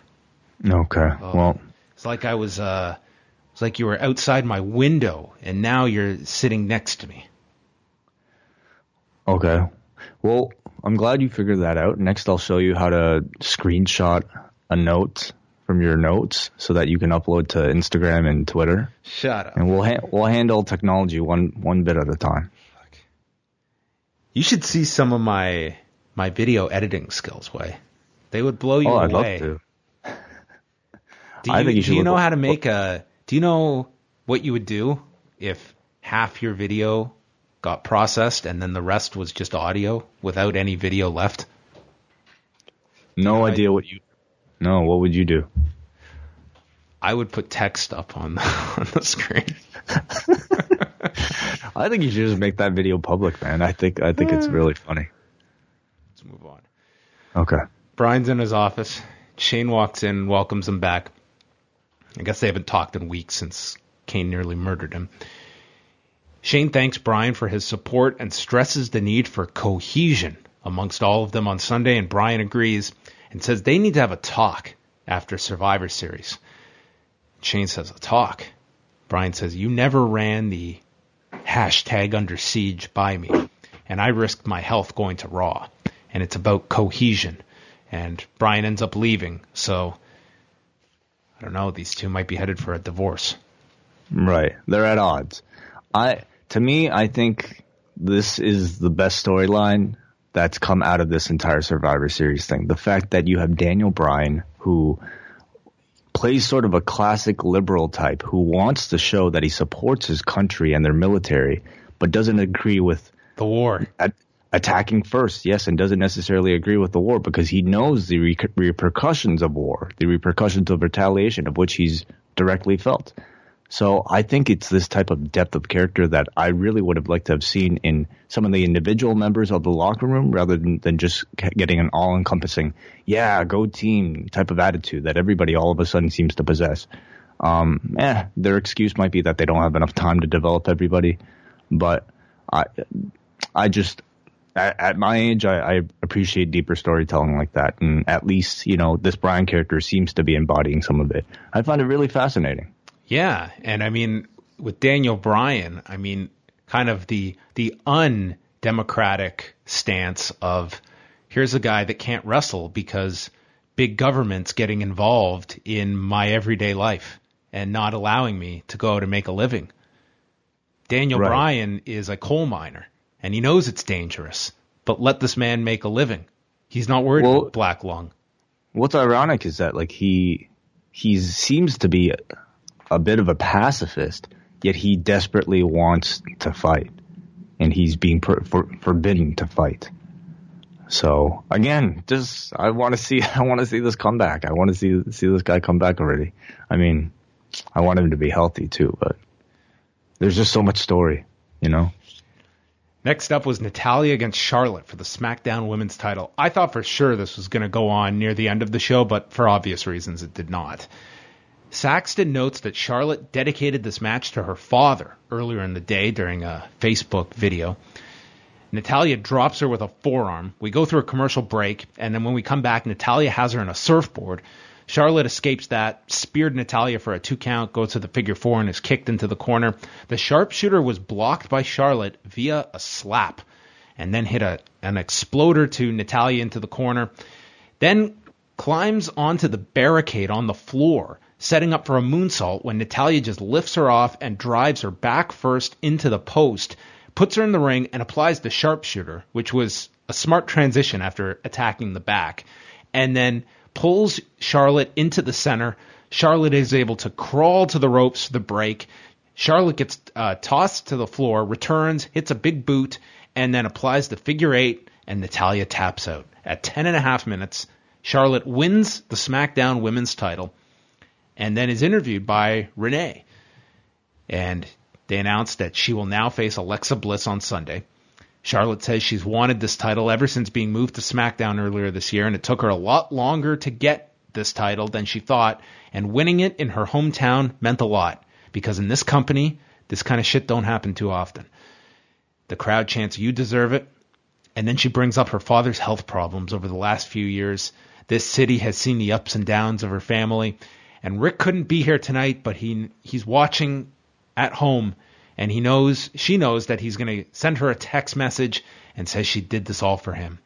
[SPEAKER 2] Okay, oh, well,
[SPEAKER 1] it's like I was, uh, it's like you were outside my window, and now you're sitting next to me.
[SPEAKER 2] Okay, well, I'm glad you figured that out. Next, I'll show you how to screenshot a note from your notes so that you can upload to Instagram and Twitter.
[SPEAKER 1] Shut up.
[SPEAKER 2] And we'll ha- we'll handle technology one one bit at a time. Fuck.
[SPEAKER 1] You should see some of my my video editing skills. Wai they would blow you
[SPEAKER 2] oh,
[SPEAKER 1] away.
[SPEAKER 2] I'd love to. [laughs]
[SPEAKER 1] do you, I think you do you know how to make a? Do you know what you would do if half your video got processed and then the rest was just audio without any video left?
[SPEAKER 2] No idea what you no, what would you do?
[SPEAKER 1] I would put text up on the, [laughs] on the screen. [laughs]
[SPEAKER 2] I think you should just make that video public, man. I think I think it's uh. really funny.
[SPEAKER 1] Let's move on.
[SPEAKER 2] Okay.
[SPEAKER 1] Bryan's in his office. Shane walks in, welcomes him back. I guess they haven't talked in weeks since Kane nearly murdered him. Shane thanks Bryan for his support and stresses the need for cohesion amongst all of them on Sunday, and Bryan agrees and says they need to have a talk after Survivor Series. Shane says, a talk. Bryan says, you never ran the hashtag under siege by me, and I risked my health going to Raw. And it's about cohesion. And Bryan ends up leaving, so I don't know, these two might be headed for a divorce.
[SPEAKER 2] Right. They're at odds. I to me, I think this is the best storyline that's come out of this entire Survivor Series thing. The fact that you have Daniel Bryan, who plays sort of a classic liberal type, who wants to show that he supports his country and their military, but doesn't agree with
[SPEAKER 1] the war.
[SPEAKER 2] At, attacking first, yes, and doesn't necessarily agree with the war because he knows the re- repercussions of war, the repercussions of retaliation of which he's directly felt. So I think it's this type of depth of character that I really would have liked to have seen in some of the individual members of the locker room rather than, than just getting an all encompassing, yeah, go team type of attitude that everybody all of a sudden seems to possess. Um, eh, their excuse might be that they don't have enough time to develop everybody, but I, I just at, at my age, I, I appreciate deeper storytelling like that, and at least you know this Bryan character seems to be embodying some of it. I find it really fascinating.
[SPEAKER 1] Yeah, and I mean with Daniel Bryan, I mean kind of the the undemocratic stance of here's a guy that can't wrestle because big government's getting involved in my everyday life and not allowing me to go out and make a living. Daniel right. Bryan is a coal miner and he knows it's dangerous, but let this man make a living. He's not worried well, about black lung.
[SPEAKER 2] What's ironic is that like he he seems to be a, bit of a pacifist, yet he desperately wants to fight, and he's being per, for, forbidden to fight. So again, just I want to see [laughs] I want to see this comeback. I want to see see this guy come back already. I mean, I want him to be healthy too, but there's just so much story, you know.
[SPEAKER 1] Next up was Natalya against Charlotte for the SmackDown Women's title. I thought for sure this was going to go on near the end of the show, but for obvious reasons it did not. Saxton notes that Charlotte dedicated this match to her father earlier in the day during a Facebook video. Natalya drops her with a forearm. We go through a commercial break, and then when we come back, Natalya has her in a surfboard. Charlotte escapes that, speared Natalya for a two count, goes to the figure four, and is kicked into the corner. The sharpshooter was blocked by Charlotte via a slap, and then hit a, an exploder to Natalya into the corner. Then climbs onto the barricade on the floor, setting up for a moonsault when Natalya just lifts her off and drives her back first into the post puts her in the ring and applies the sharpshooter, which was a smart transition after attacking the back, and then pulls Charlotte into the center. Charlotte is able to crawl to the ropes for the break. Charlotte gets uh, tossed to the floor, returns, hits a big boot, and then applies the figure eight, and Natalya taps out. At 10 and a half minutes, Charlotte wins the SmackDown women's title and then is interviewed by Renee. And they announced that she will now face Alexa Bliss on Sunday. Charlotte says she's wanted this title ever since being moved to SmackDown earlier this year, and it took her a lot longer to get this title than she thought, and winning it in her hometown meant a lot, because in this company, this kind of shit don't happen too often. The crowd chants, You deserve it. And then she brings up her father's health problems over the last few years. This city has seen the ups and downs of her family. And Ric couldn't be here tonight, but he he's watching at home and he knows she knows that he's going to send her a text message and says she did this all for him.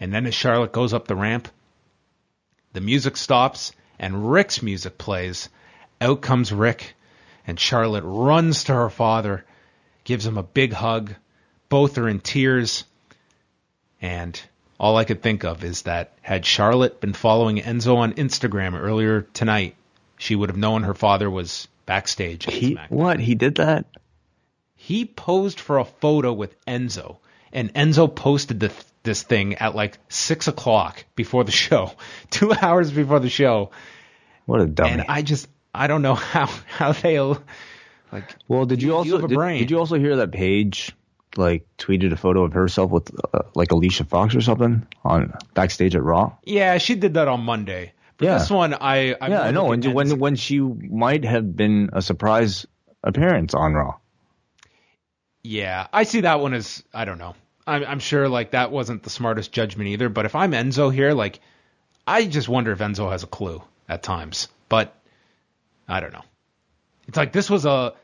[SPEAKER 1] And then as Charlotte goes up the ramp, the music stops and Ric's music plays. Out comes Ric and Charlotte runs to her father, gives him a big hug. Both are in tears. And all I could think of is that had Charlotte been following Enzo on Instagram earlier tonight, she would have known her father was backstage.
[SPEAKER 2] He what? He did that?
[SPEAKER 1] He posed for a photo with Enzo, and Enzo posted the, this thing at like six o'clock before the show, [laughs] two hours before the show.
[SPEAKER 2] What a dummy!
[SPEAKER 1] And I just I don't know [laughs] how how they like.
[SPEAKER 2] Well, did you, you also did, did, you also hear that Paige like tweeted a photo of herself with uh, like Alicia Fox or something on backstage at Raw?
[SPEAKER 1] Yeah, she did that on Monday. But yeah. this one, I
[SPEAKER 2] I'm yeah, I know. And when when she might have been a surprise appearance on Raw.
[SPEAKER 1] Yeah, I see that one as I don't know. I'm, I'm sure like that wasn't the smartest judgment either. But if I'm Enzo here, like I just wonder if Enzo has a clue at times. But I don't know. It's like this was a.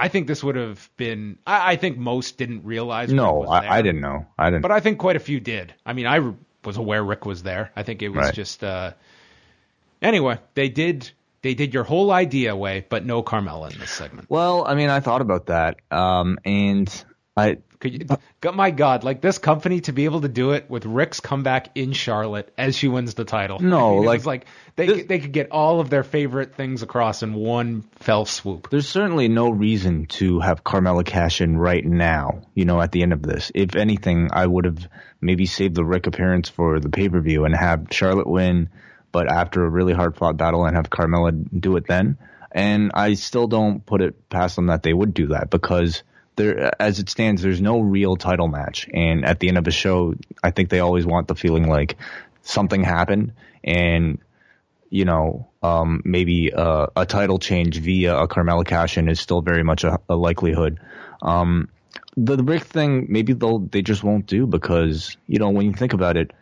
[SPEAKER 1] I think this would have been. I, I think most didn't realize.
[SPEAKER 2] No, I, I, didn't know. I didn't.
[SPEAKER 1] But I think quite a few did. I mean, I was aware Ric was there. I think it was right. just. uh Anyway, they did they did your whole idea away, but no Carmella in this segment.
[SPEAKER 2] Well, I mean, I thought about that, um, and I.
[SPEAKER 1] Could you, uh, my God, like this company to be able to do it with Ric's comeback in Charlotte as she wins the title.
[SPEAKER 2] No,
[SPEAKER 1] I mean,
[SPEAKER 2] like,
[SPEAKER 1] like they this, they could get all of their favorite things across in one fell swoop.
[SPEAKER 2] There's certainly no reason to have Carmella cash in right now. You know, at the end of this, if anything, I would have maybe saved the Ric appearance for the pay per view and have Charlotte win but after a really hard fought battle and have Carmella do it then. And I still don't put it past them that they would do that because there, as it stands, there's no real title match. And at the end of a show, I think they always want the feeling like something happened and you know, um, maybe uh, a title change via a Carmella cash in is still very much a, a likelihood. Um, the, the Ric thing, maybe they'll they just won't do because you know when you think about it,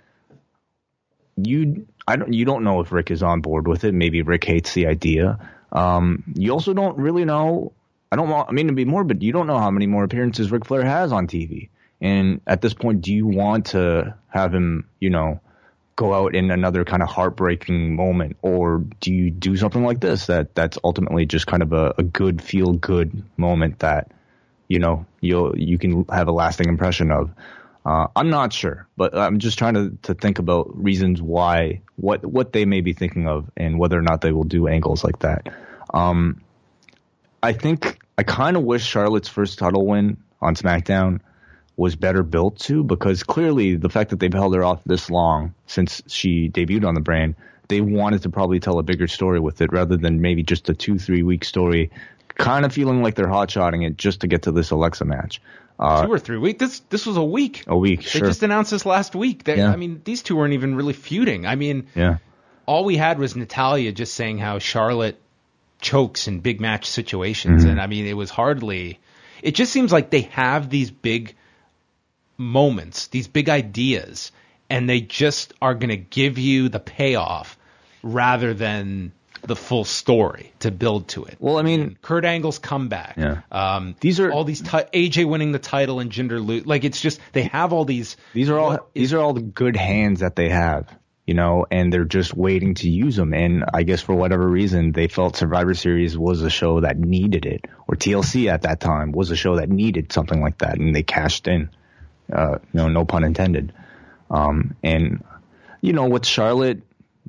[SPEAKER 2] you I don't you don't know if Ric is on board with it. Maybe Ric hates the idea. Um, you also don't really know. I don't want. I mean to be morbid. You don't know how many more appearances Ric Flair has on TV. And at this point, do you want to have him, you know, go out in another kind of heartbreaking moment, or do you do something like this that that's ultimately just kind of a, a good feel good moment that you know you you can have a lasting impression of? Uh, I'm not sure, but I'm just trying to, to think about reasons why what what they may be thinking of and whether or not they will do angles like that. Um, I think I kind of wish Charlotte's first title win on SmackDown was better built to because clearly the fact that they've held her off this long since she debuted on the brand, they wanted to probably tell a bigger story with it rather than maybe just a two, three week story, kind of feeling like they're hot shotting it just to get to this Alexa match.
[SPEAKER 1] Uh, two or three weeks. This this was a week.
[SPEAKER 2] A week.
[SPEAKER 1] They
[SPEAKER 2] sure.
[SPEAKER 1] just announced this last week. They,
[SPEAKER 2] Yeah.
[SPEAKER 1] I mean, these two weren't even really feuding. I mean,
[SPEAKER 2] yeah.
[SPEAKER 1] all we had was Natalya just saying how Charlotte chokes in big match situations,
[SPEAKER 2] Mm-hmm.
[SPEAKER 1] and I mean, it was hardly. It just seems like they have these big moments, these big ideas, and they just are going to give you the payoff rather than the full story to build to it.
[SPEAKER 2] Well, I mean,
[SPEAKER 1] Kurt Angle's comeback.
[SPEAKER 2] Yeah.
[SPEAKER 1] Um,
[SPEAKER 2] These are-
[SPEAKER 1] all these ti- AJ winning the title and gender lo- like it's just they have all these.
[SPEAKER 2] These are all these are all the good hands that they have, you know, and they're just waiting to use them. And I guess for whatever reason, they felt Survivor Series was a show that needed it, or TLC at that time was a show that needed something like that, and they cashed in. Uh, know, no pun intended. Um, and you know, with Charlotte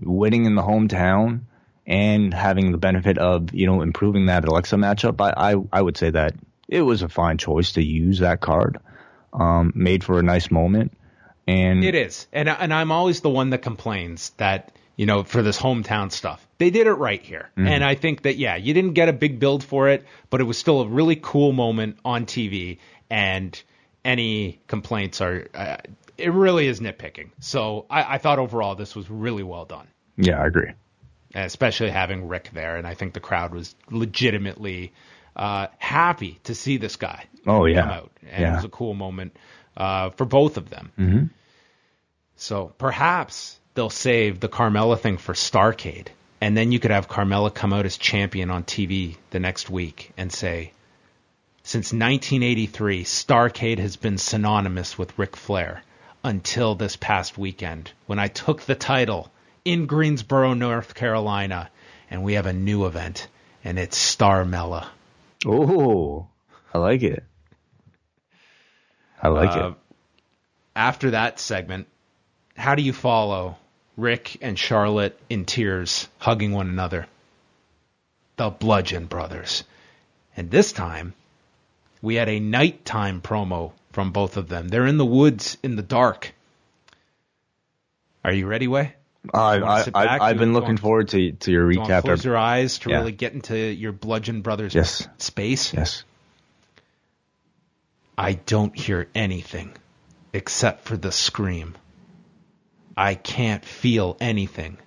[SPEAKER 2] winning in the hometown and having the benefit of you know improving that Alexa matchup, I I, I would say that it was a fine choice to use that card. Um, made for a nice moment. And
[SPEAKER 1] It is, and and I'm always the one that complains that you know for this hometown stuff they did it right here,
[SPEAKER 2] Mm-hmm.
[SPEAKER 1] and I think that yeah you didn't get a big build for it, but it was still a really cool moment on TV, and any complaints are uh, it really is nitpicking. So I, I thought overall this was really well done.
[SPEAKER 2] yeah, I agree.
[SPEAKER 1] especially having Ric there. And I think the crowd was legitimately uh, happy to see this guy
[SPEAKER 2] Oh yeah,
[SPEAKER 1] come out. And it was a cool moment uh, for both of them.
[SPEAKER 2] Mm-hmm.
[SPEAKER 1] So perhaps they'll save the Carmella thing for Starcade. And then you could have Carmella come out as champion on TV the next week and say, since 1983, Starcade has been synonymous with Ric Flair until this past weekend when I took the title in Greensboro, North Carolina, and we have a new event, and it's Starmella.
[SPEAKER 2] Oh, I like it. I like
[SPEAKER 1] Uh,
[SPEAKER 2] it.
[SPEAKER 1] After that segment, how do you follow Ric and Charlotte in tears, hugging one another? The Bludgeon Brothers. And this time, we had a nighttime promo from both of them. They're in the woods in the dark. Are you ready, Wai?
[SPEAKER 2] I, I, I, I've
[SPEAKER 1] Do
[SPEAKER 2] been looking
[SPEAKER 1] want-
[SPEAKER 2] forward to to your
[SPEAKER 1] you
[SPEAKER 2] recap.
[SPEAKER 1] close your eyes to
[SPEAKER 2] Yeah.
[SPEAKER 1] really get into your Bludgeon Brothers
[SPEAKER 2] Yes.
[SPEAKER 1] space?
[SPEAKER 2] yes.
[SPEAKER 1] I don't hear anything except for the scream. I can't feel anything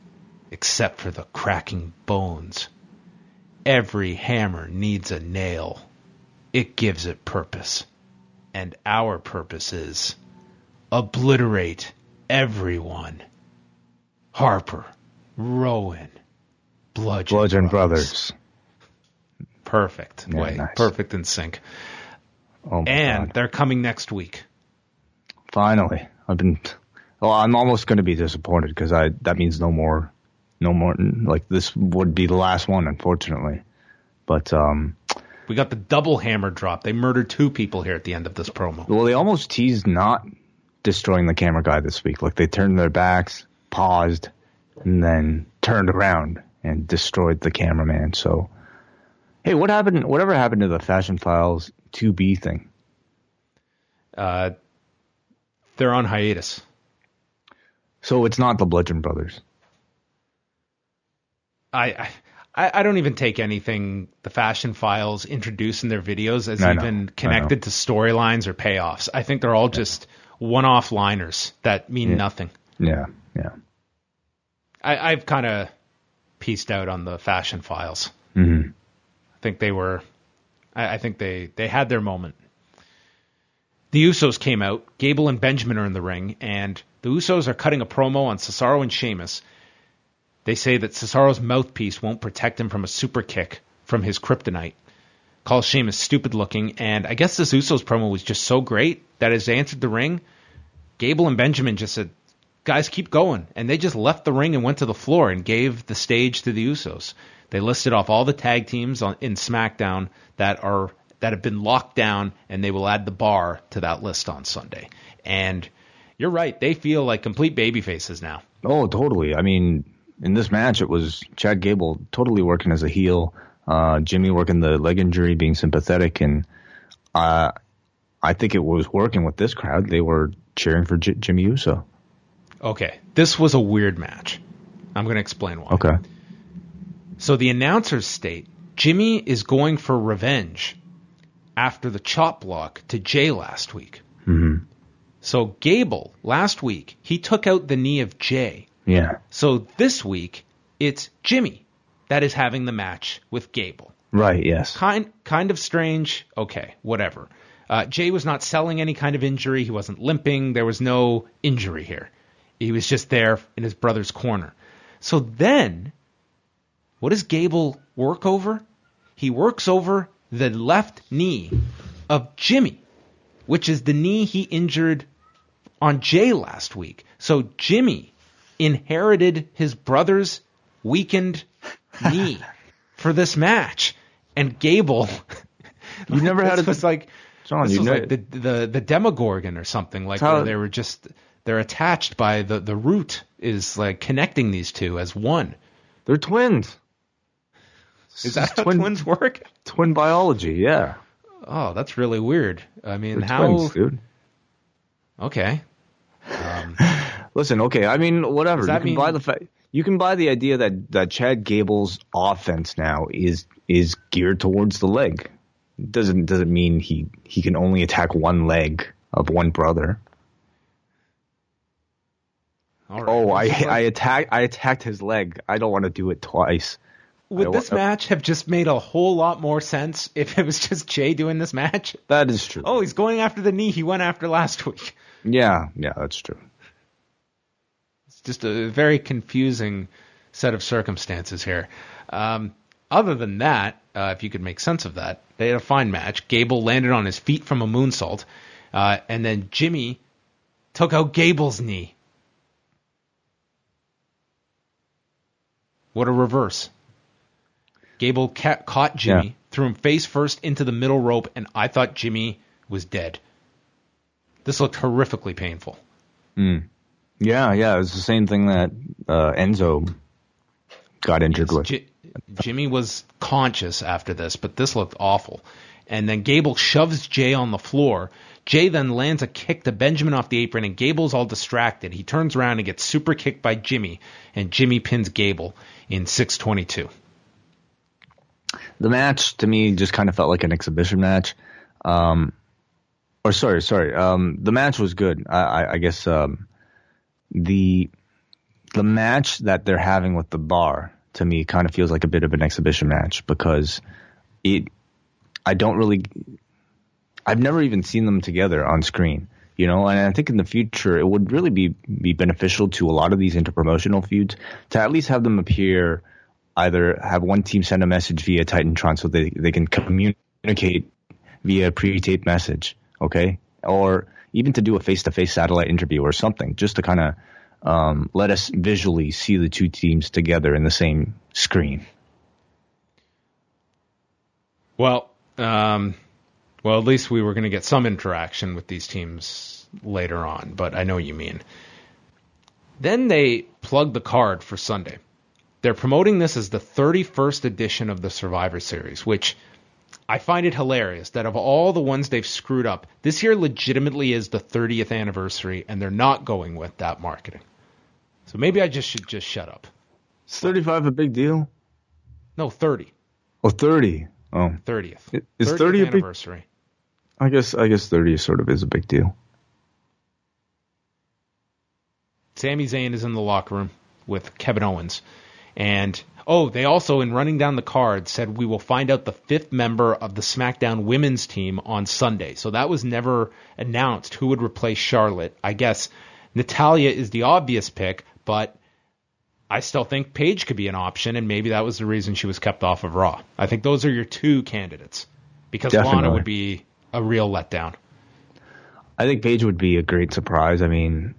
[SPEAKER 1] except for the cracking bones. Every hammer needs a nail. It gives it purpose. And our purpose is obliterate everyone. Harper, Rowan, Bludgeon,
[SPEAKER 2] Bludgeon
[SPEAKER 1] Brothers.
[SPEAKER 2] Brothers.
[SPEAKER 1] Perfect.
[SPEAKER 2] Yeah,
[SPEAKER 1] Wai.
[SPEAKER 2] nice.
[SPEAKER 1] Perfect in sync.
[SPEAKER 2] Oh
[SPEAKER 1] And
[SPEAKER 2] God.
[SPEAKER 1] they're coming next week.
[SPEAKER 2] finally, I've been. Well, I'm almost going to be disappointed because I that means no more, no more. Like this would be the last one, unfortunately. But um,
[SPEAKER 1] We got the double hammer drop. They murdered two people here at the end of this promo.
[SPEAKER 2] well, they almost teased not destroying the camera guy this week. Like they turned their backs, paused, and then turned around and destroyed the cameraman. So, hey, what happened? Whatever happened to the Fashion Files 2B thing?
[SPEAKER 1] Uh, they're on hiatus.
[SPEAKER 2] So it's not the Bludgeon Brothers.
[SPEAKER 1] I, I I don't even take anything the fashion files introduce in their videos as
[SPEAKER 2] I
[SPEAKER 1] even
[SPEAKER 2] know.
[SPEAKER 1] connected to storylines or payoffs. I think they're all just one-off liners that mean nothing.
[SPEAKER 2] Yeah, yeah.
[SPEAKER 1] I, I've kind of pieced out on the fashion files.
[SPEAKER 2] Mm-hmm.
[SPEAKER 1] I think they were. I, I think they they had their moment. The Usos came out. Gable and Benjamin are in the ring, and the Usos are cutting a promo on Cesaro and Sheamus. They say that Cesaro's mouthpiece won't protect him from a super kick from his kryptonite. Calls Sheamus stupid looking, and I guess this Usos promo was just so great that as they entered the ring, Gable and Benjamin just said, "Guys, keep going," and they just left the ring and went to the floor and gave the stage to the Usos. They listed off all the tag teams on, in SmackDown that are that have been locked down, and they will add the bar to that list on Sunday. And you're right; they feel like complete baby faces now.
[SPEAKER 2] Oh, totally. I mean, in this match, it was Chad Gable totally working as a heel, uh, Jimmy working the leg injury, being sympathetic, and uh, I think it was working with this crowd. They were cheering for J- Jimmy Uso.
[SPEAKER 1] Okay, this was a weird match. I'm going to explain why.
[SPEAKER 2] Okay.
[SPEAKER 1] So the announcers state Jimmy is going for revenge after the chop block to Jay last week.
[SPEAKER 2] Mm-hmm.
[SPEAKER 1] So Gable last week he took out the knee of Jay.
[SPEAKER 2] Yeah.
[SPEAKER 1] So this week it's Jimmy that is having the match with Gable.
[SPEAKER 2] Right. Yes.
[SPEAKER 1] Kind kind of strange. Okay, whatever. Uh, Jay was not selling any kind of injury. He wasn't limping. There was no injury here. He was just there in his brother's corner. So then, what does Gable work over? He works over the left knee of Jimmy, which is the knee he injured on Jay last week. So Jimmy inherited his brother's weakened [laughs] knee for this match, and Gable. [laughs]
[SPEAKER 2] You never [laughs] had
[SPEAKER 1] this
[SPEAKER 2] a
[SPEAKER 1] was like
[SPEAKER 2] John, you know-
[SPEAKER 1] like the the the Demogorgon or something like
[SPEAKER 2] How-
[SPEAKER 1] where they were just they're attached by the the root is like connecting these two as one.
[SPEAKER 2] They're twins.
[SPEAKER 1] Is that how
[SPEAKER 2] twin
[SPEAKER 1] twins work?
[SPEAKER 2] Twin biology? Yeah.
[SPEAKER 1] Oh, that's really weird. I mean,
[SPEAKER 2] They're
[SPEAKER 1] how?
[SPEAKER 2] twins, dude.
[SPEAKER 1] Okay. Um, [laughs]
[SPEAKER 2] Listen, okay. I mean, whatever. You can
[SPEAKER 1] mean-
[SPEAKER 2] buy the fact. You can buy the idea that that Chad Gable's offense now is is geared towards the leg. Doesn't doesn't mean he he can only attack one leg of one brother.
[SPEAKER 1] all right.
[SPEAKER 2] Oh, I I attack I attacked his leg. I don't want to do it twice.
[SPEAKER 1] Would this match have just made a whole lot more sense if it was just Jay doing this match?
[SPEAKER 2] That is true.
[SPEAKER 1] Oh, he's going after the knee he went after last [laughs] week.
[SPEAKER 2] yeah, yeah, that's true.
[SPEAKER 1] It's just a very confusing set of circumstances here. Um, other than that, uh, if you could make sense of that, they had a fine match. Gable landed on his feet from a moonsault, uh, and then Jimmy took out Gable's knee. What a reverse. Gable ca- caught Jimmy,
[SPEAKER 2] Yeah.
[SPEAKER 1] threw him face first into the middle rope, and I thought Jimmy was dead. This looked horrifically painful.
[SPEAKER 2] Yeah, yeah, it's the same thing that uh, Enzo got injured with.
[SPEAKER 1] J- Jimmy was conscious after this, but this looked awful. And then Gable shoves Jay on the floor. Jay then lands a kick to Benjamin off the apron, and Gable's all distracted. He turns around and gets super kicked by Jimmy, and Jimmy pins Gable in 622.
[SPEAKER 2] The match to me just kind of felt like an exhibition match. Um, or sorry, sorry. Um, the match was good. I, I, I guess um, the the match that they're having with the bar to me kind of feels like a bit of an exhibition match because it. I don't really. I've never even seen them together on screen. You know, and I think in the future it would really be be beneficial to a lot of these interpromotional feuds to at least have them appear either have one team send a message via Titantron so they, they can communicate via pre-taped message, okay? Or even to do a face-to-face satellite interview or something, just to kind of um, let us visually see the two teams together in the same screen.
[SPEAKER 1] Well, um, well, at least we were going to get some interaction with these teams later on, but I know what you mean. Then they plugged the card for Sunday. They're promoting this as the 31st edition of the Survivor Series, which I find it hilarious that of all the ones they've screwed up, this year legitimately is the 30th anniversary, and they're not going with that marketing. So maybe I just should just shut up.
[SPEAKER 2] Is 35 a big deal?
[SPEAKER 1] No, 30.
[SPEAKER 2] Oh, 30. Oh,
[SPEAKER 1] 30th.
[SPEAKER 2] Is
[SPEAKER 1] 30th
[SPEAKER 2] 30 a big-
[SPEAKER 1] anniversary.
[SPEAKER 2] I guess I guess 30 sort of is a big deal.
[SPEAKER 1] Sami Zayn is in the locker room with Kevin Owens, And oh, they also, in running down the card, said we will find out the fifth member of the SmackDown women's team on Sunday. So that was never announced who would replace Charlotte. I guess Natalya is the obvious pick, but I still think Paige could be an option, and maybe that was the reason she was kept off of Raw. I think those are your two candidates because
[SPEAKER 2] Definitely.
[SPEAKER 1] Lana would be a real letdown.
[SPEAKER 2] I think Paige would be a great surprise. I mean,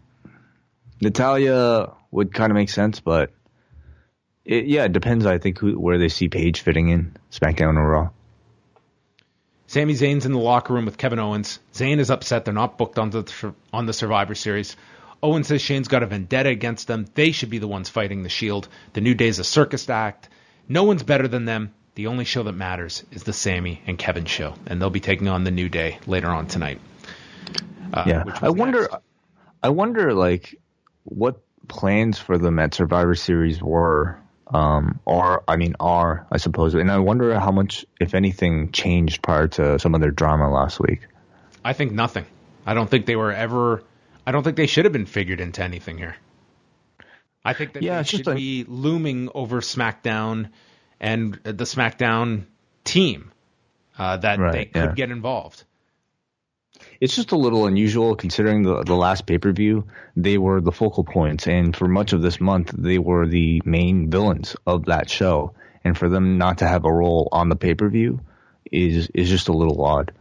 [SPEAKER 2] Natalya would kind of make sense, but it, yeah, it depends. I think who, where they see Paige fitting in SmackDown or Raw.
[SPEAKER 1] Sami Zayn's in the locker room with Kevin Owens. Zayn is upset they're not booked on the on the Survivor Series. Owens says Shane's got a vendetta against them. They should be the ones fighting the Shield. The New Day's a circus act. No one's better than them. The only show that matters is the Sami and Kevin show, and they'll be taking on the New Day later on tonight.
[SPEAKER 2] Uh, yeah, I wonder. Next. I wonder, like, what plans for them at Survivor Series were, um, or I mean, are I suppose, and I wonder how much, if anything, changed prior to some of their drama last week.
[SPEAKER 1] I think nothing. I don't think they were ever I don't think they should have been figured into anything here. I think that yeah, they should a... be looming over SmackDown and the SmackDown team uh, that right, they could yeah. get involved.
[SPEAKER 2] It's just a little unusual considering the the last pay per view they were the focal points, and for much of this month they were the main villains of that show, and for them not to have a role on the pay per view is is just a little odd.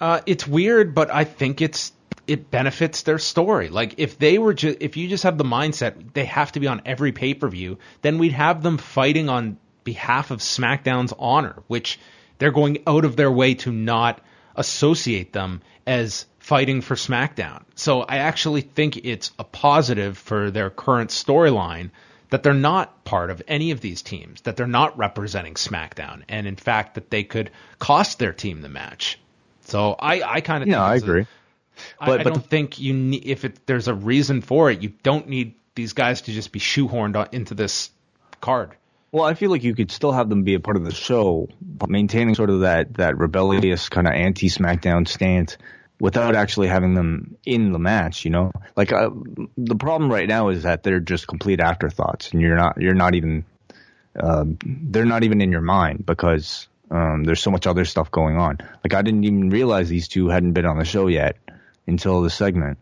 [SPEAKER 1] Uh, it's weird, but I think it's it benefits their story. Like if they were just if you just have the mindset they have to be on every pay per view, then we'd have them fighting on behalf of SmackDown's honor, which they're going out of their way to not associate them as fighting for SmackDown. So I actually think it's a positive for their current storyline that they're not part of any of these teams, that they're not representing SmackDown, and in fact that they could cost their team the match. So I, I kind of
[SPEAKER 2] yeah, I agree. A,
[SPEAKER 1] but, I, I but don't the, think you need if it, there's a reason for it, you don't need these guys to just be shoehorned into this card.
[SPEAKER 2] Well, I feel like you could still have them be a part of the show, maintaining sort of that that rebellious kind of anti SmackDown stance without actually having them in the match. You know, like uh, the problem right now is that they're just complete afterthoughts, and you're not you're not even uh, they're not even in your mind because um, there's so much other stuff going on. Like I didn't even realize these two hadn't been on the show yet until the segment.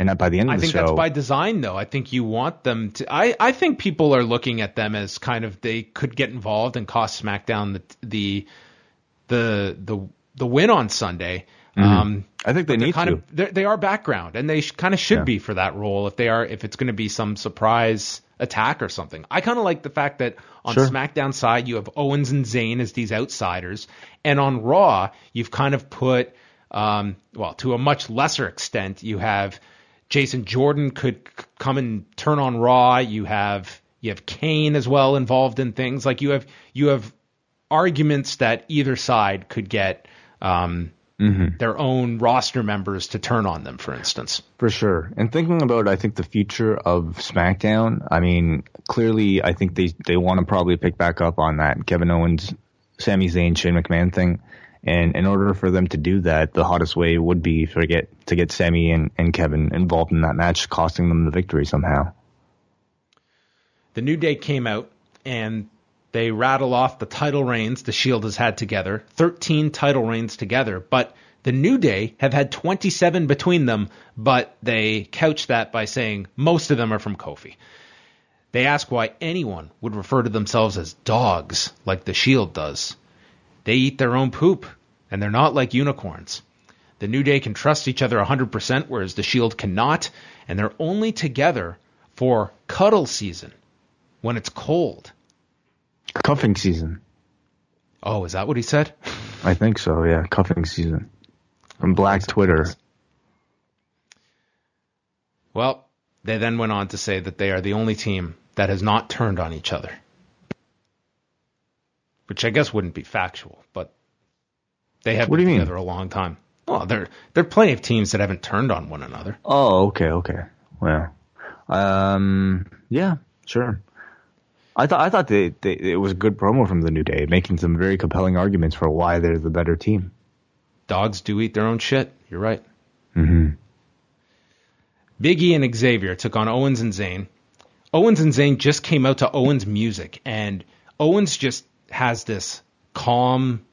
[SPEAKER 2] And by the end of
[SPEAKER 1] I
[SPEAKER 2] the
[SPEAKER 1] show, I think that's by design, though. I think you want them to. I, I think people are looking at them as kind of they could get involved and cost SmackDown the the the the, the win on Sunday.
[SPEAKER 2] Mm-hmm. Um, I think they need
[SPEAKER 1] kind
[SPEAKER 2] to.
[SPEAKER 1] Of, they are background, and they sh- kind of should yeah. be for that role if they are if it's going to be some surprise attack or something. I kind of like the fact that on sure. SmackDown side you have Owens and Zayn as these outsiders, and on Raw you've kind of put um, well, to a much lesser extent, you have Jason Jordan could come and turn on Raw. You have you have Kane as well involved in things like you have you have arguments that either side could get um, mm-hmm. their own roster members to turn on them, for instance.
[SPEAKER 2] For sure. And thinking about, I think the future of SmackDown. I mean, clearly, I think they they want to probably pick back up on that Kevin Owens, Sami Zayn, Shane McMahon thing. And in order for them to do that, the hottest way would be for get to get Sami and, and Kevin involved in that match, costing them the victory somehow.
[SPEAKER 1] The New Day came out and they rattle off the title reigns the Shield has had together, 13 title reigns together, but the New Day have had 27 between them, but they couch that by saying most of them are from Kofi. They ask why anyone would refer to themselves as dogs like the Shield does. They eat their own poop, and they're not like unicorns. The New Day can trust each other 100%, whereas the Shield cannot, and they're only together for cuddle season when it's cold.
[SPEAKER 2] Cuffing season.
[SPEAKER 1] Oh, is that what he said? [laughs]
[SPEAKER 2] I think so, yeah. Cuffing season. From Black Twitter.
[SPEAKER 1] Well, they then went on to say that they are the only team that has not turned on each other which I guess wouldn't be factual, but they have
[SPEAKER 2] what
[SPEAKER 1] been
[SPEAKER 2] together
[SPEAKER 1] mean? a long time. Well, there there are plenty of teams that haven't turned on one another.
[SPEAKER 2] Oh, okay, okay. Well, um, yeah, sure. I thought I thought they, they, it was a good promo from the New Day, making some very compelling arguments for why they're the better team.
[SPEAKER 1] Dogs do eat their own shit. You're right.
[SPEAKER 2] Mm-hmm.
[SPEAKER 1] Big E and Xavier took on Owens and Zayn. Owens and Zayn just came out to Owens' music, and Owens just has this calm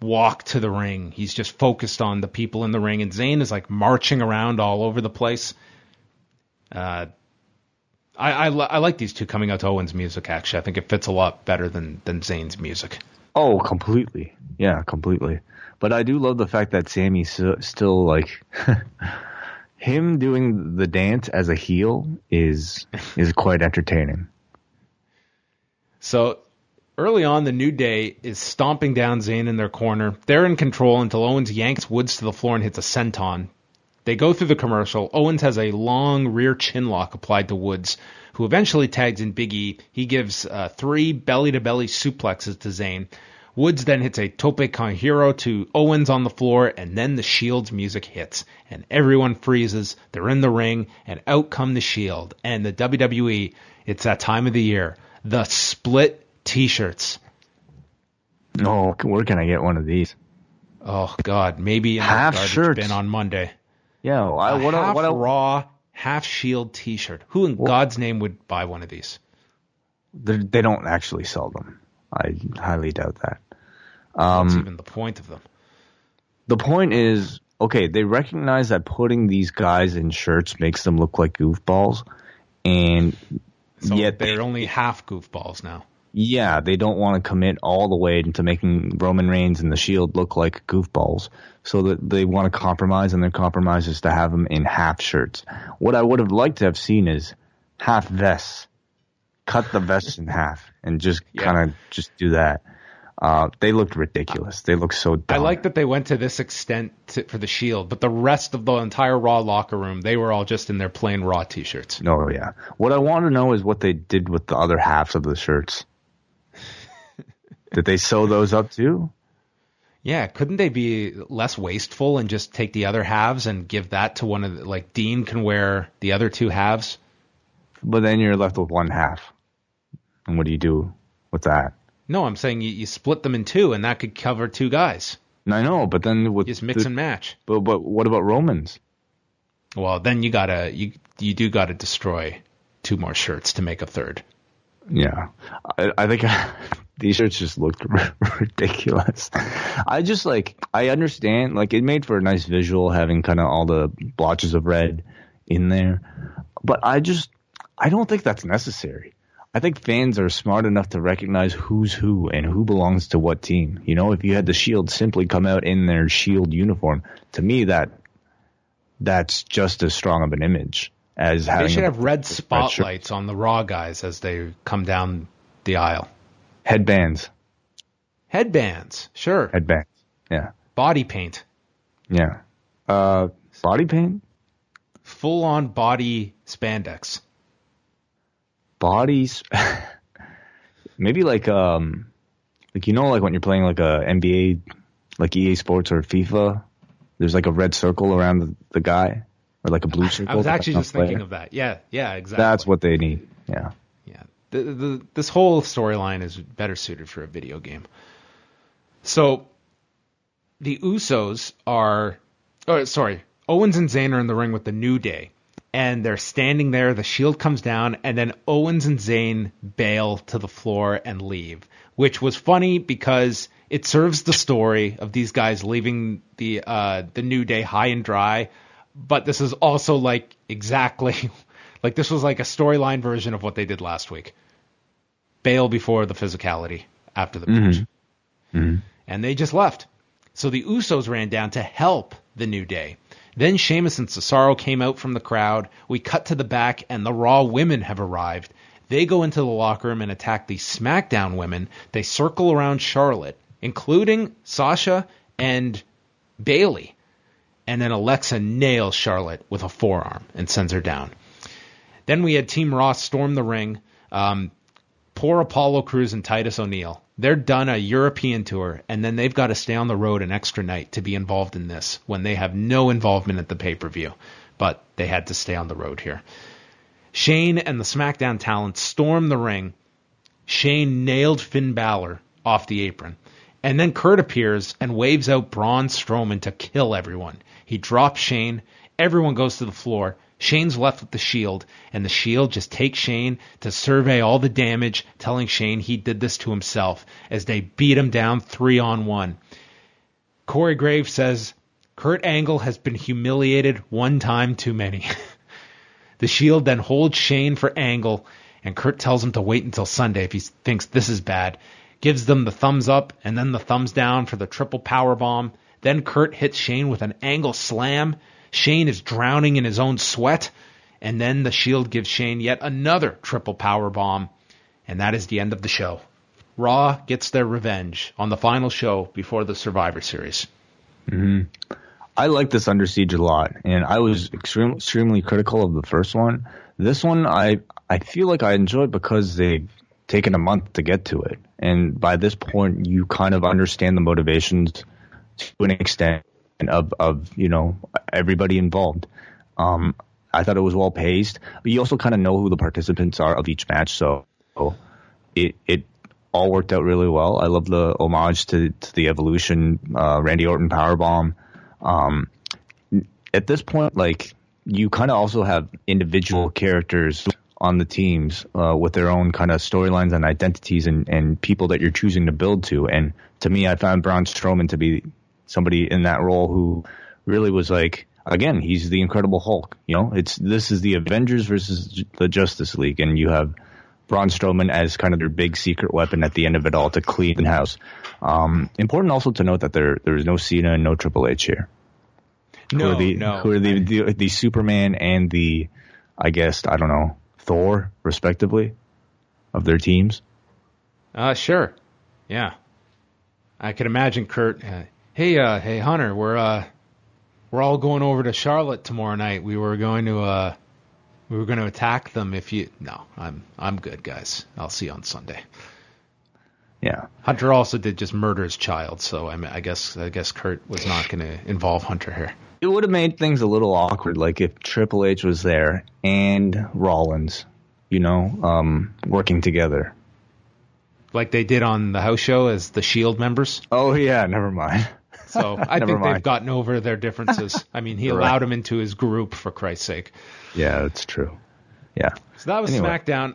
[SPEAKER 1] walk to the ring. He's just focused on the people in the ring, and Zayn is like marching around all over the place. Uh, I, I, I like these two coming out to Owens' music. Actually, I think it fits a lot better than than Zayn's music.
[SPEAKER 2] Oh, completely. Yeah, completely. But I do love the fact that Sami's so, still like [laughs] him doing the dance as a heel is is quite entertaining.
[SPEAKER 1] So early on, the New Day is stomping down Zayn in their corner. They're in control until Owens yanks Woods to the floor and hits a senton. They go through the commercial. Owens has a long rear chin lock applied to Woods, who eventually tags in Big E. He gives uh, three belly to belly suplexes to Zayn. Woods then hits a tope con hilo to Owens on the floor, and then the Shield's music hits, and everyone freezes. They're in the ring, and out come the Shield and the WWE. It's that time of the year. The split T-shirts.
[SPEAKER 2] No, oh, where can I get one of these?
[SPEAKER 1] Oh God, maybe in
[SPEAKER 2] half shirt
[SPEAKER 1] bin on Monday.
[SPEAKER 2] Yeah, I,
[SPEAKER 1] A
[SPEAKER 2] what
[SPEAKER 1] half
[SPEAKER 2] what
[SPEAKER 1] raw, half Shield T-shirt. Who in God's name would buy one of these?
[SPEAKER 2] they they don't actually sell them. I highly doubt that.
[SPEAKER 1] What's
[SPEAKER 2] Um,
[SPEAKER 1] even the point of them?
[SPEAKER 2] the point is, okay, they recognize that putting these guys in shirts makes them look like goofballs, and
[SPEAKER 1] So
[SPEAKER 2] yet
[SPEAKER 1] they're
[SPEAKER 2] they,
[SPEAKER 1] only half goofballs now.
[SPEAKER 2] Yeah, they don't want to commit all the way into making Roman Reigns and the Shield look like goofballs. So that they want to compromise, and their compromise is to have them in half shirts. What I would have liked to have seen is half vests. Cut the vests in half and just
[SPEAKER 1] Yeah.
[SPEAKER 2] kind of just do that. Uh, they looked ridiculous. They looked so dumb.
[SPEAKER 1] I like that they went to this extent to, for the Shield, but the rest of the entire Raw locker room, they were all just in their plain Raw T-shirts.
[SPEAKER 2] No, yeah. What I want to know is what they did with the other halves of the shirts. Did they sew those up too?
[SPEAKER 1] Yeah, couldn't they be less wasteful and just take the other halves and give that to one of the, like Dean can wear the other two halves?
[SPEAKER 2] But then you're left with one half. And what do you do with that?
[SPEAKER 1] No, I'm saying you, you split them in two, and that could cover two guys.
[SPEAKER 2] I know, but then with
[SPEAKER 1] just mix
[SPEAKER 2] the-
[SPEAKER 1] and match.
[SPEAKER 2] But but what about Romans?
[SPEAKER 1] Well, then you gotta you you do gotta destroy two more shirts to make a third.
[SPEAKER 2] Yeah, I, I think [laughs] these shirts just looked [laughs] ridiculous. I just like I understand like it made for a nice visual having kind of all the blotches of red in there, but I just I don't think that's necessary. I think fans are smart enough to recognize who's who and who belongs to what team. You know, if you had the Shield simply come out in their Shield uniform, to me that that's just as strong of an image as having
[SPEAKER 1] They should have red spotlights on the Raw guys as they come down the aisle.
[SPEAKER 2] Headbands.
[SPEAKER 1] Headbands, sure.
[SPEAKER 2] Headbands. Yeah.
[SPEAKER 1] Body paint,
[SPEAKER 2] Yeah. Uh, body paint?
[SPEAKER 1] full on body spandex.
[SPEAKER 2] Bodies? [laughs] Maybe like, um, like, you know, like when you're playing like a NBA, like EA Sports or FIFA, there's like a red circle around the, the guy or like a blue circle.
[SPEAKER 1] I was actually just thinking of that. Yeah, yeah, exactly.
[SPEAKER 2] That's what they need. Yeah.
[SPEAKER 1] The, this whole storyline is better suited for a video game. So, the Usos are, oh, sorry, Owens and Zayn are in the ring with the New Day, and they're standing there. The Shield comes down, and then Owens and Zayn bail to the floor and leave, which was funny because it serves the story of these guys leaving the uh, the New Day high and dry. But this is also like exactly [laughs] like this was like a storyline version of what they did last week. Bail before the physicality after the match. And they just left. So the Usos ran down to help the New Day. Then Sheamus and Cesaro came out from the crowd. We cut to the back, and the Raw women have arrived. They go into the locker room and attack the SmackDown women. They circle around Charlotte, including Sasha and Bayley. And then Alexa nails Charlotte with a forearm and sends her down. Then we had Team Raw storm the ring. Um, poor Apollo Crews and Titus O'Neil. They're done a European tour, and then they've got to stay on the road an extra night to be involved in this when they have no involvement at the pay per view. But they had to stay on the road here. Shane and the SmackDown talent storm the ring. Shane nailed Finn Balor off the apron. And then Kurt appears and waves out Braun Strowman to kill everyone. He drops Shane, Everyone goes to the floor. Shane's left with the shield, and the shield just takes Shane to survey all the damage, telling Shane he did this to himself as they beat him down three on one. Corey Graves says Kurt Angle has been humiliated one time too many. [laughs] the shield then holds Shane for Angle, and Kurt tells him to wait until Sunday if he thinks this is bad. Gives them the thumbs up and then the thumbs down for the triple power bomb. Then Kurt hits Shane with an angle slam. Shane is drowning in his own sweat. And then the Shield gives Shane yet another triple power bomb. And that is the end of the show. Raw gets their revenge on the final show before the Survivor Series.
[SPEAKER 2] Mm-hmm. I like this Under Siege a lot, and I was extreme, extremely critical of the first one. This one, I I feel like I enjoyed because they've taken a month to get to it, and by this point, you kind of understand the motivations to an extent of of you know everybody involved. Um, I thought it was well paced, you also kind of know who the participants are of each match, so it it all worked out really well. I love the homage to, to the Evolution, uh, Randy Orton powerbomb. Um, at this point, like you kind of also have individual characters on the teams uh, with their own kind of storylines and identities and, and people that you're choosing to build to. And to me, I found Braun Strowman to be somebody in that role who really was like, again, he's the Incredible Hulk. You know, it's this is the Avengers versus the Justice League, and you have Braun Strowman as kind of their big secret weapon at the end of it all to clean the house. Um, important also to note that there there is no Cena and no Triple H here.
[SPEAKER 1] No,
[SPEAKER 2] who are the,
[SPEAKER 1] no.
[SPEAKER 2] Who are the, the the Superman and the, I guess I don't know Thor respectively, of their teams.
[SPEAKER 1] Uh, sure, yeah. I can imagine Kurt. Uh, hey, uh, hey Hunter, we're uh, we're all going over to Charlotte tomorrow night. We were going to uh, we were going to attack them if you. No, I'm I'm good, guys. I'll see you on Sunday.
[SPEAKER 2] Yeah.
[SPEAKER 1] Hunter also did just murder his child, so I mean, I guess I guess Kurt was not going to involve Hunter here.
[SPEAKER 2] It would have made things a little awkward, like if Triple H was there and Rollins, you know, um, working together.
[SPEAKER 1] Like they did on the house show as the Shield members.
[SPEAKER 2] Oh yeah, never mind.
[SPEAKER 1] So [laughs] I think
[SPEAKER 2] mind.
[SPEAKER 1] they've gotten over their differences. I mean, he [laughs] allowed him into his group for Christ's sake.
[SPEAKER 2] Yeah, that's true. Yeah.
[SPEAKER 1] So that was
[SPEAKER 2] Anyway.
[SPEAKER 1] SmackDown.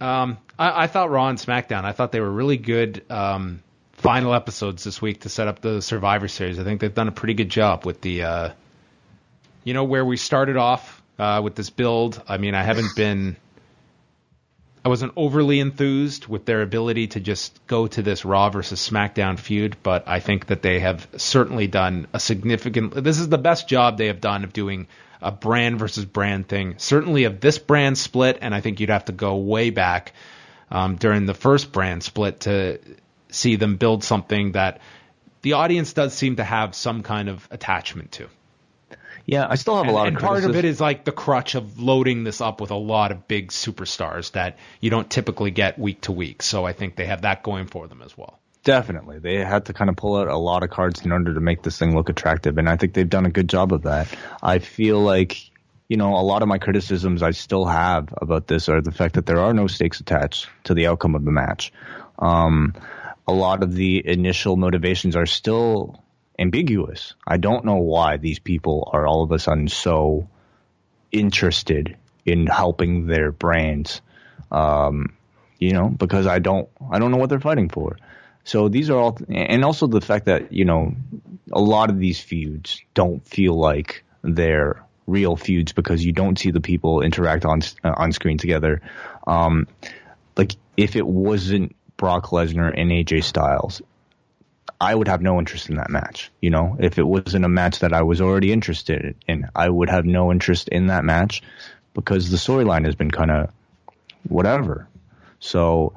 [SPEAKER 1] Um, I, I thought Raw and SmackDown. I thought they were really good um, final episodes this week to set up the Survivor Series. I think they've done a pretty good job with the, uh, you know, where we started off uh, with this build. I mean, I haven't been, I wasn't overly enthused with their ability to just go to this Raw versus SmackDown feud, but I think that they have certainly done a significant. This is the best job they have done of doing a brand versus brand thing. Certainly of this brand split, and I think you'd have to go way back um, during the first brand split to see them build something that the audience does seem to have some kind of attachment to.
[SPEAKER 2] Yeah, I still have a lot
[SPEAKER 1] and
[SPEAKER 2] of And
[SPEAKER 1] part of it is like the crutch of loading this up with a lot of big superstars that you don't typically get week to week. So I think they have that going for them as well.
[SPEAKER 2] Definitely. They had to kind of pull out a lot of cards in order to make this thing look attractive, and I think they've done a good job of that. I feel like, you know, a lot of my criticisms I still have about this are the fact that there are no stakes attached to the outcome of the match. Um, a lot of the initial motivations are still ambiguous. I don't know why these people are all of a sudden so interested in helping their brands. Um, you know, because I don't, I don't know what they're fighting for. So these are all, and also the fact that you know, a lot of these feuds don't feel like they're real feuds because you don't see the people interact on uh, on screen together. Um, like if it wasn't Brock Lesnar and AJ Styles, I would have no interest in that match. You know, if it wasn't a match that I was already interested in, I would have no interest in that match because the storyline has been kind of whatever. So,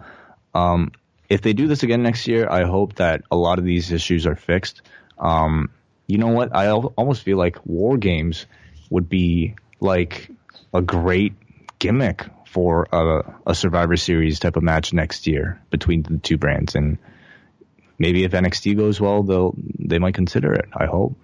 [SPEAKER 2] um, if they do this again next year, I hope that a lot of these issues are fixed. Um, you know what? I al- almost feel like War Games would be like a great gimmick for a, a Survivor Series type of match next year between the two brands, and maybe if NXT goes well, they'll they might consider it. I hope.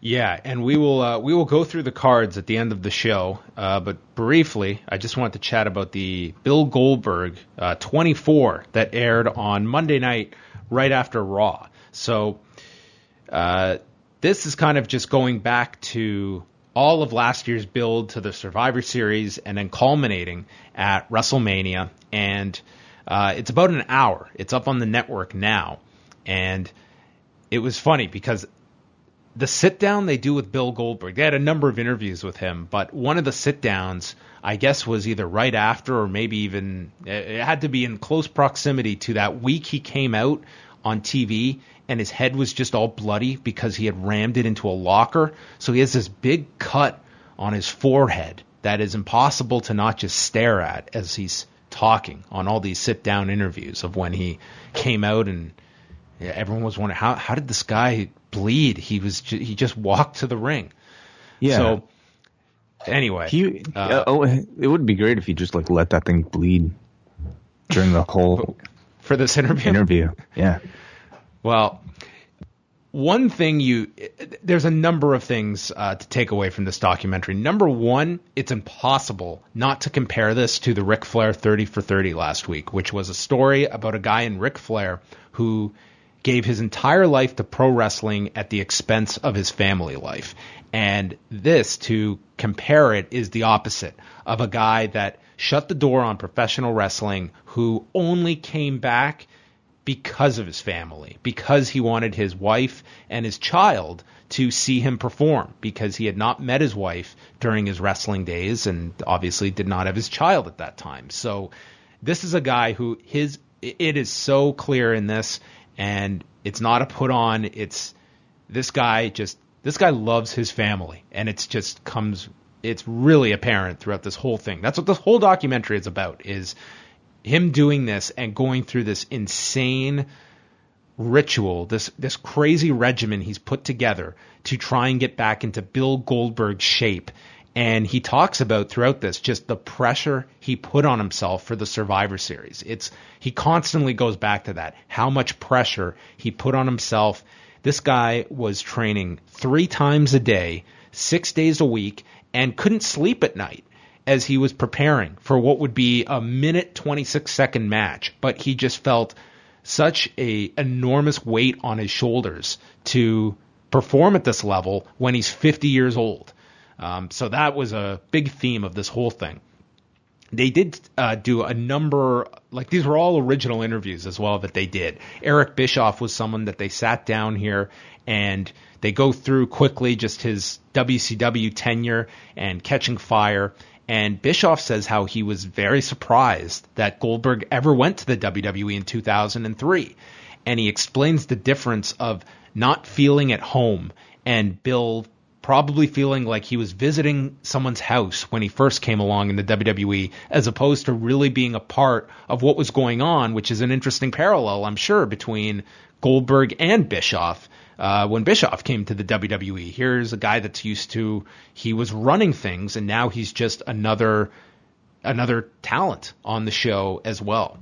[SPEAKER 1] Yeah, and we will uh, we will go through the cards at the end of the show. Uh, but briefly, I just wanted to chat about the Bill Goldberg uh, 24 that aired on Monday night right after Raw. So, uh, this is kind of just going back to all of last year's build to the Survivor Series and then culminating at WrestleMania. And uh, it's about an hour. It's up on the network now. And it was funny because the sit down they do with Bill Goldberg, they had a number of interviews with him, but one of the sit downs, I guess, was either right after or maybe even it had to be in close proximity to that week he came out on TV and his head was just all bloody because he had rammed it into a locker. So he has this big cut on his forehead that is impossible to not just stare at as he's talking on all these sit down interviews of when he came out and everyone was wondering how how did this guy bleed? He was ju- he just walked to the ring.
[SPEAKER 2] Yeah.
[SPEAKER 1] So anyway,
[SPEAKER 2] He,
[SPEAKER 1] uh,
[SPEAKER 2] oh, it would be great if he just like let that thing bleed during the whole
[SPEAKER 1] for this interview,
[SPEAKER 2] interview. Yeah.
[SPEAKER 1] Well, one thing you there's a number of things uh, to take away from this documentary. Number one, it's impossible not to compare this to the Ric Flair 30 for 30 last week, which was a story about a guy in Ric Flair who gave his entire life to pro wrestling at the expense of his family life. And this, to compare it, is the opposite of a guy that shut the door on professional wrestling who only came back because of his family, because he wanted his wife and his child to see him perform, because he had not met his wife during his wrestling days and obviously did not have his child at that time. So this is a guy who his it is so clear in this and it's not a put on, it's this guy just this guy loves his family and it's just comes it's really apparent throughout this whole thing. That's what this whole documentary is about is him doing this and going through this insane ritual, this this crazy regimen he's put together to try and get back into Bill Goldberg's shape. And he talks about throughout this just the pressure he put on himself for the Survivor Series. It's he constantly goes back to that. How much pressure he put on himself. This guy was training three times a day, six days a week, and couldn't sleep at night as he was preparing for what would be a minute 26 second match, but he just felt such a enormous weight on his shoulders to perform at this level when he's 50 years old. Um, so that was a big theme of this whole thing. They did uh, do a number, like these were all original interviews as well that they did. Eric Bischoff was someone that they sat down here and they go through quickly just his WCW tenure and catching fire. And Bischoff says how he was very surprised that Goldberg ever went to the WWE in 2003. And he explains the difference of not feeling at home and Bill probably feeling like he was visiting someone's house when he first came along in the WWE, as opposed to really being a part of what was going on, which is an interesting parallel, I'm sure, between Goldberg and Bischoff. Uh, when Bischoff came to the WWE, here's a guy that's used to he was running things, and now he's just another another talent on the show as well.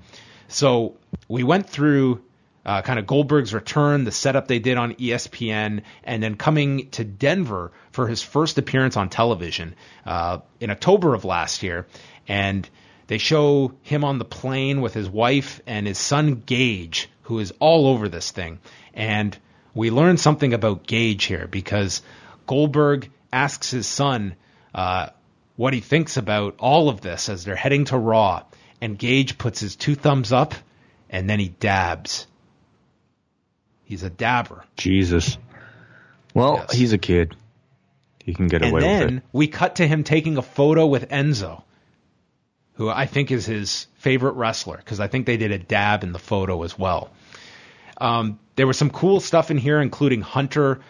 [SPEAKER 1] So we went through uh, kind of Goldberg's return, the setup they did on ESPN, and then coming to Denver for his first appearance on television uh, in October of last year. And they show him on the plane with his wife and his son Gage, who is all over this thing. And we learn something about Gage here because Goldberg asks his son uh, what he thinks about all of this as they're heading to Raw. And Gage puts his two thumbs up and then he dabs. He's a dabber.
[SPEAKER 2] Jesus. Well,
[SPEAKER 1] Yes.
[SPEAKER 2] he's a kid. He can get
[SPEAKER 1] And
[SPEAKER 2] away with it.
[SPEAKER 1] And then we cut to him taking a photo with Enzo, who I think is his favorite wrestler, because I think they did a dab in the photo as well. Um, there was some cool stuff in here, including Hunter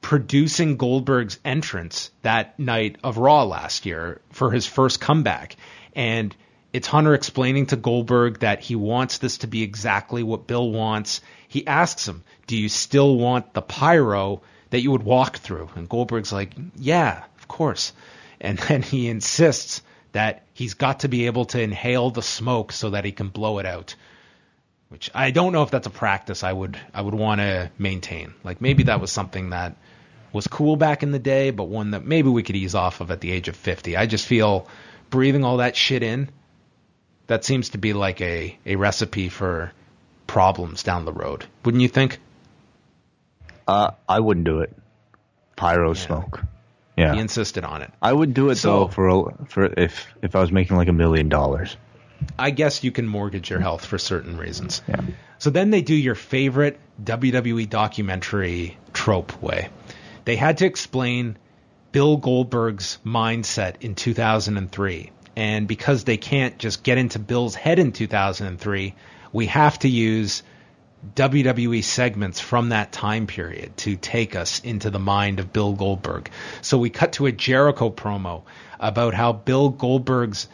[SPEAKER 1] producing Goldberg's entrance that night of Raw last year for his first comeback. And it's Hunter explaining to Goldberg that he wants this to be exactly what Bill wants. He asks him, Do you still want the pyro that you would walk through? And Goldberg's like, Yeah, of course. And [laughs] then he insists that he's got to be able to inhale the smoke so that he can blow it out which I don't know if that's a practice I would I would want to maintain. Like maybe that was something that was cool back in the day, but one that maybe we could ease off of at the age of 50. I just feel breathing all that shit in that seems to be like a a recipe for problems down the road. Wouldn't you think?
[SPEAKER 2] Uh, I wouldn't do it. pyro smoke. Yeah,
[SPEAKER 1] He insisted on it.
[SPEAKER 2] I would do it
[SPEAKER 1] So-
[SPEAKER 2] though for a, for if if I was making like a million dollars.
[SPEAKER 1] I guess you can mortgage your health for certain reasons.
[SPEAKER 2] Yeah.
[SPEAKER 1] So then they do your favorite WWE documentary trope way. They had to explain Bill Goldberg's mindset in 2003. And because they can't just get into Bill's head in 2003, we have to use WWE segments from that time period to take us into the mind of Bill Goldberg. So we cut to a Jericho promo about how Bill Goldberg's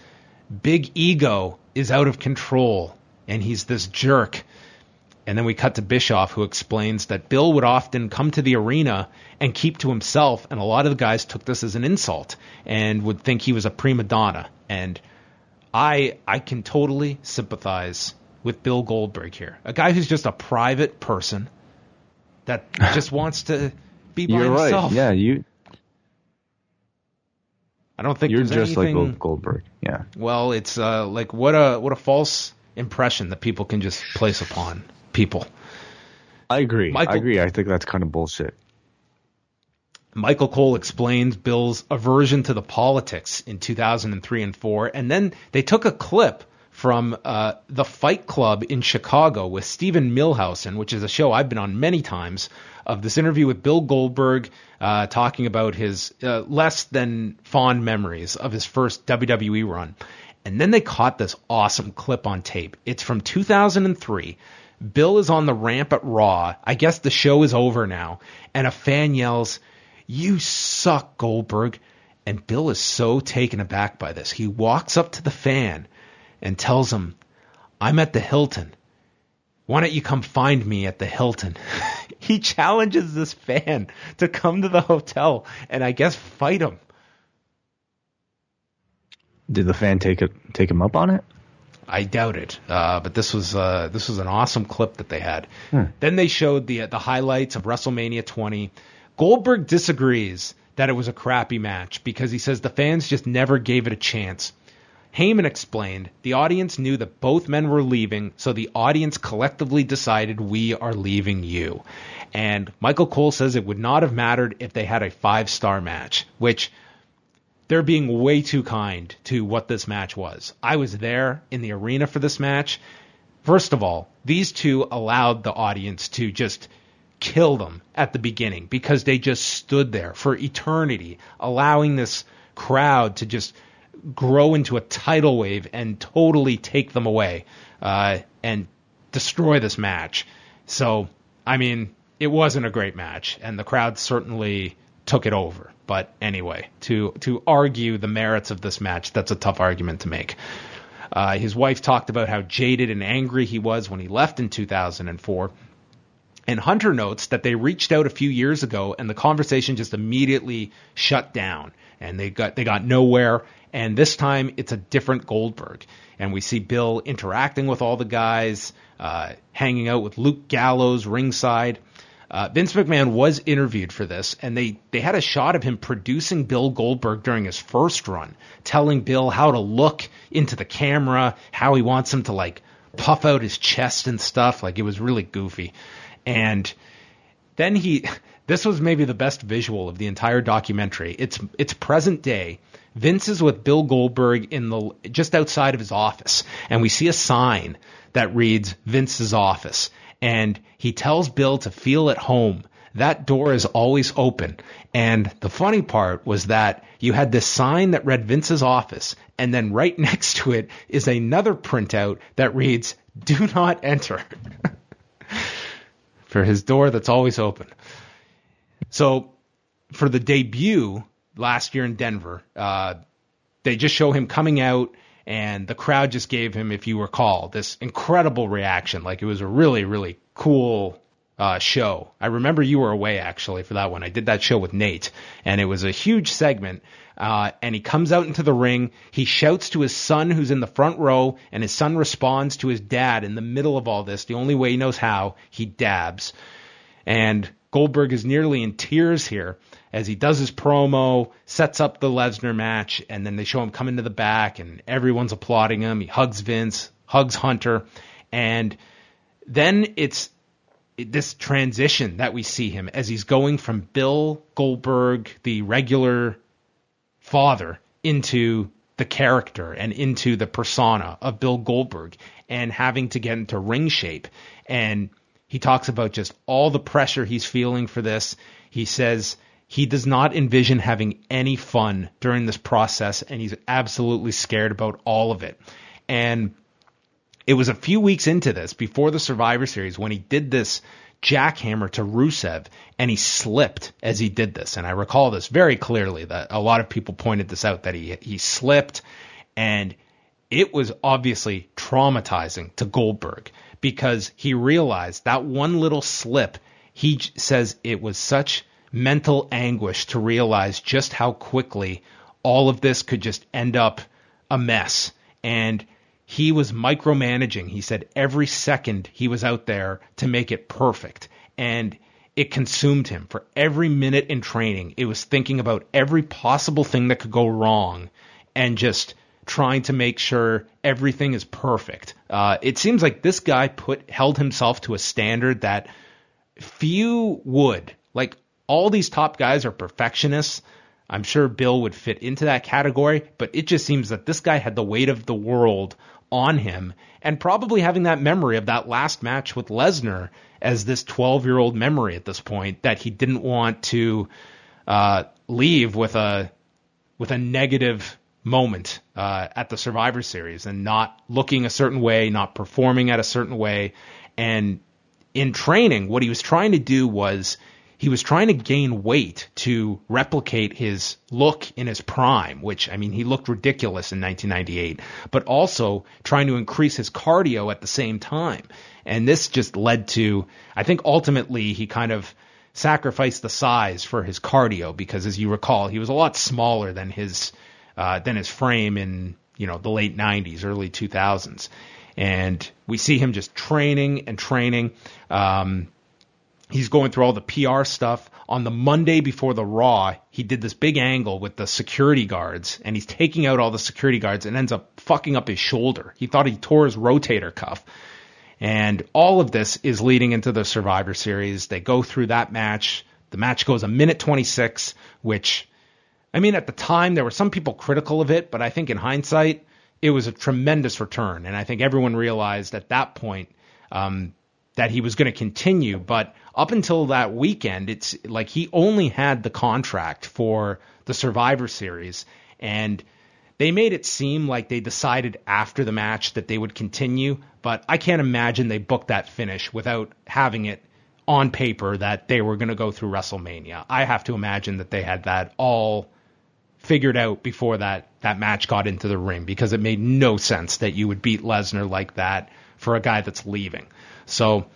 [SPEAKER 1] big ego is out of control and he's this jerk. And then we cut to Bischoff, who explains that Bill would often come to the arena and keep to himself, and a lot of the guys took this as an insult and would think he was a prima donna. And I I can totally sympathize with Bill Goldberg here, a guy who's just a private person that [laughs] just wants to be by
[SPEAKER 2] You're right. Yeah, you
[SPEAKER 1] I don't think
[SPEAKER 2] you're just like
[SPEAKER 1] anything.
[SPEAKER 2] Gold- Goldberg. Yeah.
[SPEAKER 1] Well, it's uh, like what a what a false impression that people can just place upon people.
[SPEAKER 2] I agree.
[SPEAKER 1] Michael-
[SPEAKER 2] I agree. I think that's kind of bullshit.
[SPEAKER 1] Michael Cole explains Bill's aversion to the politics in 2003 and 4, and then they took a clip from uh, the Fight Club in Chicago with Stephen Milhausen, which is a show I've been on many times, of this interview with Bill Goldberg uh, talking about his uh, less than fond memories of his first WWE run. And then they caught this awesome clip on tape. It's from 2003. Bill is on the ramp at Raw. I guess the show is over now. And a fan yells, You suck, Goldberg. And Bill is so taken aback by this. He walks up to the fan and tells him, I'm at the Hilton. Why don't you come find me at the Hilton? [laughs] he challenges this fan to come to the hotel and I guess fight him.
[SPEAKER 2] Did the fan take it take him up on it?
[SPEAKER 1] I doubt it, uh, but this was uh, this was an awesome clip that they had. Then they showed the the highlights of WrestleMania 20. Goldberg disagrees that it was a crappy match because he says the fans just never gave it a chance. Heyman explained the audience knew that both men were leaving, so the audience collectively decided we are leaving you. And Michael Cole says it would not have mattered if they had a five star match, which they're being way too kind to what this match was. I was there in the arena for this match. First of all, these two allowed the audience to just kill them at the beginning because they just stood there for eternity, allowing this crowd to just grow into a tidal wave and totally take them away uh, and destroy this match. So, I mean, it wasn't a great match, and the crowd certainly took it over. But anyway, to to argue the merits of this match, that's a tough argument to make. Uh, his wife talked about how jaded and angry he was when he left in 2004. And Hunter notes that they reached out a few years ago, and the conversation just immediately shut down, and they got they got nowhere. And this time, it's a different Goldberg, and we see Bill interacting with all the guys, uh, hanging out with Luke Gallows ringside. Uh, Vince McMahon was interviewed for this, and they, they had a shot of him producing Bill Goldberg during his first run, telling Bill how to look into the camera, how he wants him to like puff out his chest and stuff. Like it was really goofy. And then he, [laughs] this was maybe the best visual of the entire documentary. It's it's present day. Vince is with Bill Goldberg in the just outside of his office, and we see a sign that reads Vince's office, and he tells Bill to feel at home. That door is always open. And the funny part was that you had this sign that read Vince's office, and then right [laughs] next to it is another printout that reads Do not enter. [laughs] for his door that's always open. So for the debut last year in Denver, uh, they just show him coming out, and the crowd just gave him, if you recall, this incredible reaction. Like it was a really, really cool uh, show. I remember you were away actually for that one. I did that show with Nate, and it was a huge segment. Uh, and he comes out into the ring. He shouts to his son, who's in the front row, and his son responds to his dad in the middle of all this. The only way he knows how, he dabs. And Goldberg is nearly in tears here as he does his promo, sets up the Lesnar match, and then they show him coming to the back, and everyone's applauding him. He hugs Vince, hugs Hunter, and then it's this transition that we see him as he's going from Bill Goldberg, the regular father, into the character and into the persona of Bill Goldberg and having to get into ring shape. And he talks about just all the pressure he's feeling for this. He says he does not envision having any fun during this process and he's absolutely scared about all of it. And it was a few weeks into this before the Survivor Series when he did this jackhammer to Rusev and he slipped as he did this. And I recall this very clearly that a lot of people pointed this out that he he slipped and it was obviously traumatizing to Goldberg because he realized that one little slip, he says it was such mental anguish to realize just how quickly all of this could just end up a mess. And he was micromanaging. He said every second he was out there to make it perfect. And it consumed him for every minute in training. It was thinking about every possible thing that could go wrong and just trying to make sure everything is perfect. Uh, it seems like this guy put held himself to a standard that few would. Like all these top guys are perfectionists. I'm sure Bill would fit into that category, but it just seems that this guy had the weight of the world on him and probably having that memory of that last match with Lesnar as this 12 year old memory at this point that he didn't want to uh, leave with a with a negative moment uh, at the Survivor Series and not looking a certain way, not performing at a certain way. And in training, what he was trying to do was he was trying to gain weight to replicate his look in his prime, which, I mean, he looked ridiculous in 1998, but also trying to increase his cardio at the same time. And this just led to, I think ultimately he kind of sacrificed the size for his cardio because as you recall, he was a lot smaller than his uh, than his frame in you know the late 90s, early 2000s, and we see him just training and training. Um, he's going through all the PR stuff. On the Monday before the Raw, he did this big angle with the security guards, and he's taking out all the security guards and ends up fucking up his shoulder. He thought he tore his rotator cuff. And all of this is leading into the Survivor Series. They go through that match. The match goes a minute 26, which I mean, at the time, there were some people critical of it, but I think in hindsight, it was a tremendous return. And I think everyone realized at that point um, that he was going to continue. But up until that weekend, it's like he only had the contract for the Survivor Series. And they made it seem like they decided after the match that they would continue. But I can't imagine they booked that finish without having it on paper that they were going to go through WrestleMania. I have to imagine that they had that all figured out before that that match got into the ring because it made no sense that you would beat Lesnar like that for a guy that's leaving. So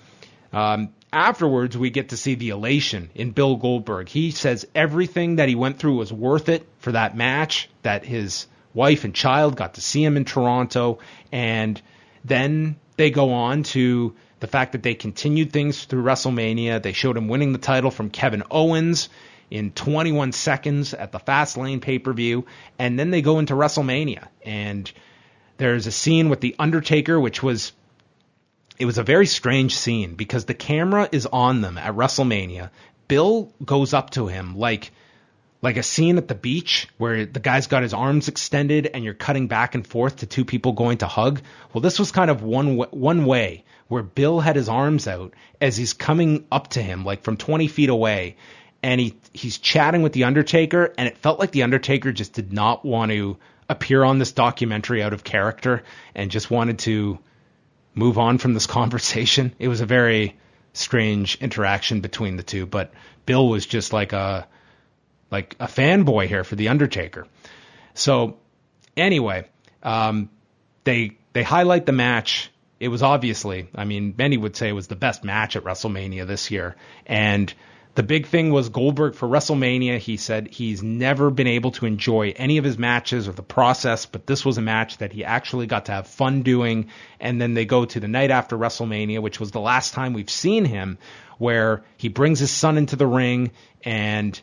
[SPEAKER 1] um, afterwards, we get to see the elation in Bill Goldberg. He says everything that he went through was worth it for that match. That his wife and child got to see him in Toronto, and then they go on to the fact that they continued things through WrestleMania. They showed him winning the title from Kevin Owens in 21 seconds at the Fastlane pay per view, and then they go into WrestleMania. And there's a scene with the Undertaker, which was it was a very strange scene because the camera is on them at WrestleMania. Bill goes up to him like like a scene at the beach where the guy's got his arms extended and you're cutting back and forth to two people going to hug. Well, this was kind of one one way where Bill had his arms out as he's coming up to him like from 20 feet away and he he's chatting with the Undertaker, and it felt like the Undertaker just did not want to appear on this documentary out of character and just wanted to move on from this [laughs] conversation. It was a very strange interaction between the two, but Bill was just like a like a fanboy here for the Undertaker. So anyway, um, they they highlight the match. It was obviously, I mean, many would say it was the best match at WrestleMania this year, and the big thing was Goldberg for WrestleMania. He said he's never been able to enjoy any of his matches or the process, but this was a match that he actually got to have fun doing. And then they go to the night after WrestleMania, which was the last time we've seen him, where he brings his son into the ring and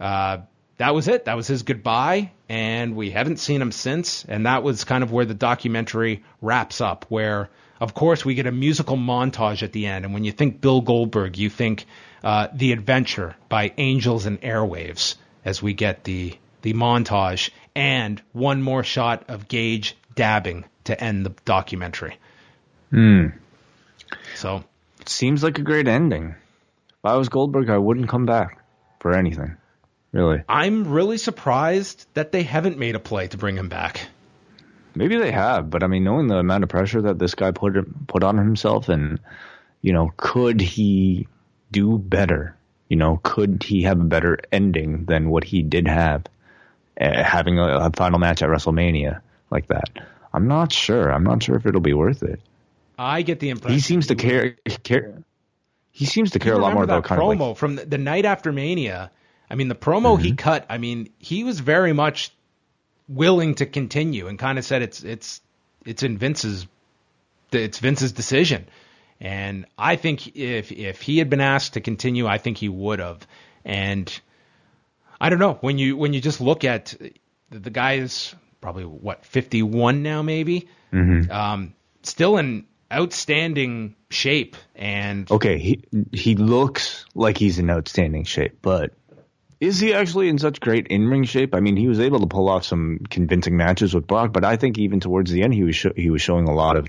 [SPEAKER 1] uh, that was it. That was his goodbye, and we haven't seen him since. And that was kind of where the documentary wraps up, where of course, we get a musical montage at the end. And when you think Bill Goldberg, you think uh, The Adventure by Angels and Airwaves as we get the, the montage and one more shot of Gage dabbing to end the documentary.
[SPEAKER 2] Hmm.
[SPEAKER 1] So
[SPEAKER 2] Seems like a great ending. If I was Goldberg, I wouldn't come back for anything. Really.
[SPEAKER 1] I'm really surprised that they haven't made a play to bring him back.
[SPEAKER 2] Maybe they have, but I mean, knowing the amount of pressure that this guy put put on himself, and you know, could he do better? You know, could he have a better ending than what he did have, uh, having a, a final match at WrestleMania like that? I'm not sure. I'm not sure if it'll be worth it.
[SPEAKER 1] I get the impression
[SPEAKER 2] He seems to care. care he seems to care a lot more about
[SPEAKER 1] that
[SPEAKER 2] kind of
[SPEAKER 1] promo
[SPEAKER 2] like Mm-hmm.
[SPEAKER 1] from the, the night after Mania. I mean, the promo he cut. I mean, he was very much willing to continue and kind of said it's it's it's in Vince's it's Vince's decision. And I think if if he had been asked to continue, I think he would have. And I don't know when you when you just look at the, the guy is probably what 51 now, maybe.
[SPEAKER 2] Mm-hmm.
[SPEAKER 1] Um, still in outstanding shape and
[SPEAKER 2] okay, he he looks like he's in outstanding shape, but is he actually in such great in ring shape? I mean, he was able to pull off some convincing matches with Brock, but I think even towards the end, he was sho- he was showing a lot of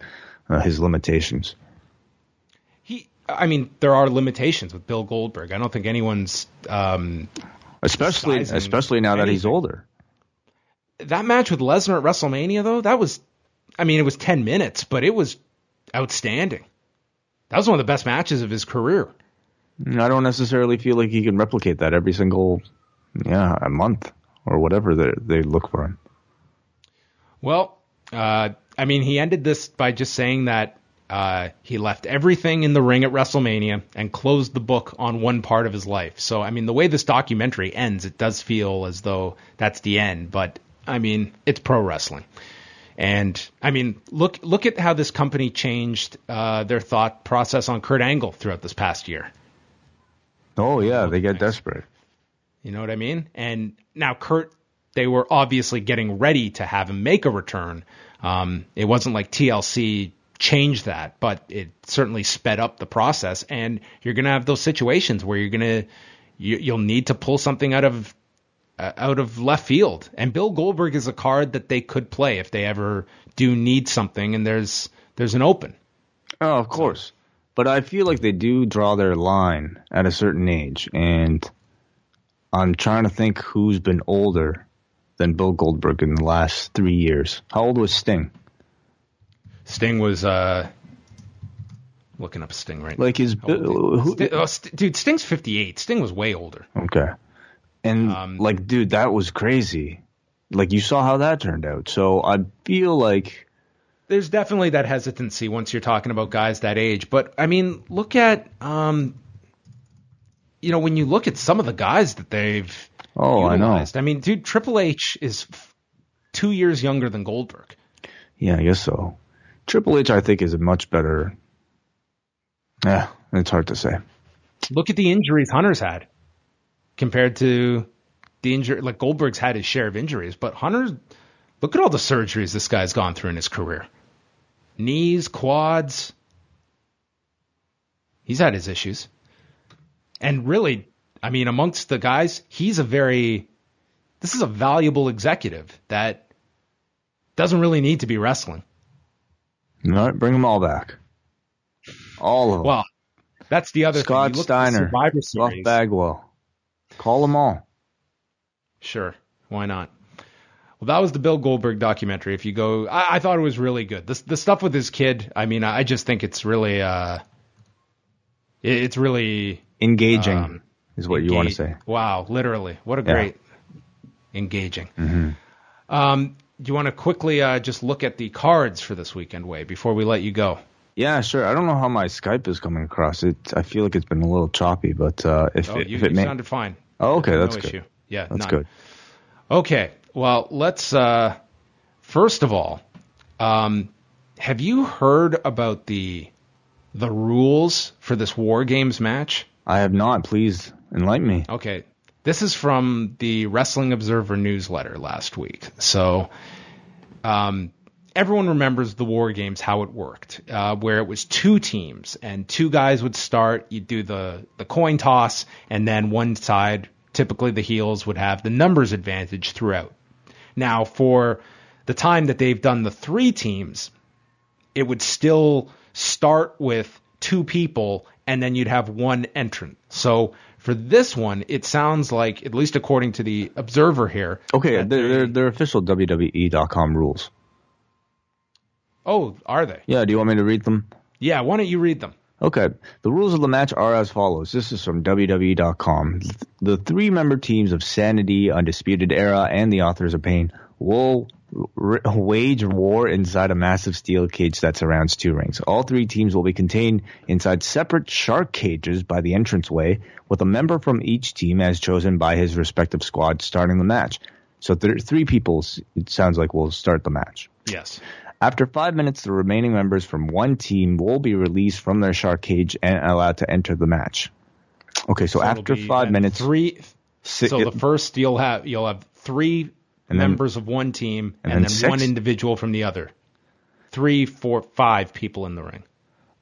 [SPEAKER 2] uh, his limitations.
[SPEAKER 1] I mean, there are limitations with Bill Goldberg. I don't think anyone's um,
[SPEAKER 2] Especially especially now that he's older.
[SPEAKER 1] that match with Lesnar at WrestleMania though. That was, I mean, it was ten minutes, but it was outstanding. That was one of the best matches of his career.
[SPEAKER 2] I don't necessarily feel like he can replicate that every single yeah a month or whatever they they look for him.
[SPEAKER 1] Well, uh, I mean, he ended this by just saying that uh, he left everything in the ring at WrestleMania and closed the book on one part of his life. So, I mean, the way this documentary ends, it does feel as though that's the end. But I mean, it's pro wrestling, and I mean, look look at how this company changed uh, their thought process on Kurt Angle throughout this past year.
[SPEAKER 2] Oh yeah, they get desperate.
[SPEAKER 1] You know what I mean? And now Kurt, they were obviously getting ready to have him make a return. Um, it wasn't like TLC changed that, but it certainly sped up the process. And you're going to have those situations where you're going to you, you'll need to pull something out of uh, out of left field. And Bill Goldberg is a card that they could play if they ever do need something, and there's there's an open.
[SPEAKER 2] Oh, of course. But I feel like they do draw their line at a certain age, and I'm trying to think who's been older than Bill Goldberg in the last three years. How old was Sting?
[SPEAKER 1] Sting was uh, looking up Sting right
[SPEAKER 2] Like is
[SPEAKER 1] How old
[SPEAKER 2] Bill, who,
[SPEAKER 1] Sti- oh, St- dude, Sting's 58. Sting was way older.
[SPEAKER 2] okay, and
[SPEAKER 1] Um,
[SPEAKER 2] like, dude, that was crazy. Like you saw how that turned out. So I feel like
[SPEAKER 1] There's definitely that hesitancy once you're talking about guys that age. But I mean, look at um, you know, when you look at some of the guys that they've
[SPEAKER 2] oh, I know.
[SPEAKER 1] utilized. I mean, dude, Triple H is f- two years younger than Goldberg.
[SPEAKER 2] Yeah, I guess so. Triple H, I think, is a much better. Yeah, it's hard to say.
[SPEAKER 1] Look at the injuries Hunter's had compared to the injury. Like Goldberg's had his share of injuries, but Hunter's look at all the surgeries this guy's gone through in his career. Knees, quads. He's had his issues. And really, I mean, amongst the guys, he's a very this is a valuable executive that doesn't really need to be wrestling.
[SPEAKER 2] Right, bring them all back. All of them.
[SPEAKER 1] Well, that's the other
[SPEAKER 2] Scott
[SPEAKER 1] thing. You look at the
[SPEAKER 2] Steiner,
[SPEAKER 1] Survivor
[SPEAKER 2] Buff Bagwell. Call them all.
[SPEAKER 1] Sure, why not? Well, that was the Bill Goldberg documentary. If you go, I, I thought it was really good. The the stuff with his kid. I mean, I just think it's really, uh, it- it's really
[SPEAKER 2] Engaging
[SPEAKER 1] Um,
[SPEAKER 2] is what you want to say.
[SPEAKER 1] Wow, literally, what a
[SPEAKER 2] Yeah.
[SPEAKER 1] great engaging.
[SPEAKER 2] Mm-hmm.
[SPEAKER 1] Um, do you want to quickly uh, just look at the cards for this weekend, Wai, before we let you go?
[SPEAKER 2] Yeah, sure. I don't know how my Skype is coming across. It. I feel like it's been a little choppy, but uh, if
[SPEAKER 1] Oh,
[SPEAKER 2] it,
[SPEAKER 1] you,
[SPEAKER 2] if it
[SPEAKER 1] you
[SPEAKER 2] may,
[SPEAKER 1] sounded fine.
[SPEAKER 2] oh, okay,
[SPEAKER 1] No
[SPEAKER 2] that's
[SPEAKER 1] issue.
[SPEAKER 2] good.
[SPEAKER 1] Yeah,
[SPEAKER 2] That's
[SPEAKER 1] none.
[SPEAKER 2] good.
[SPEAKER 1] Okay. Well, let's uh first of all, um have you heard about the the rules for this War Games match?
[SPEAKER 2] I have not. Please enlighten me.
[SPEAKER 1] Okay. This is from the Wrestling Observer newsletter last week. So um everyone remembers the War Games how it worked, uh, where it was two teams and two guys would start. You'd do the the coin toss, and then one side, typically the heels, would have the numbers advantage throughout. Now, for the time that they've done the three teams, it would still start with two people, and then you'd have one entrant. So for this one, it sounds like, at least according to the observer here.
[SPEAKER 2] Okay, they're, they're, they're official WWE.com rules.
[SPEAKER 1] Oh, are they?
[SPEAKER 2] Yeah, do you want me to read them?
[SPEAKER 1] Yeah, why don't you read them?
[SPEAKER 2] Okay. The rules of the match are as follows. This is from WWE.com. The three member teams of Sanity, Undisputed Era, and the Authors of Pain will r- wage war inside a massive steel cage that surrounds two rings. All three teams will be contained inside separate shark cages by the entranceway, with a member from each team as chosen by his respective squad starting the match. So th- three people, it sounds like, will start the match.
[SPEAKER 1] Yes.
[SPEAKER 2] After five minutes, the remaining members from one team will be released from their shark cage and allowed to enter the match. Okay, so,
[SPEAKER 1] So
[SPEAKER 2] after five minutes,
[SPEAKER 1] three. So the first you'll have you'll have three
[SPEAKER 2] And then-
[SPEAKER 1] members of one team,
[SPEAKER 2] and
[SPEAKER 1] and,
[SPEAKER 2] then
[SPEAKER 1] then, one individual from the other. Three, four, five people in the ring.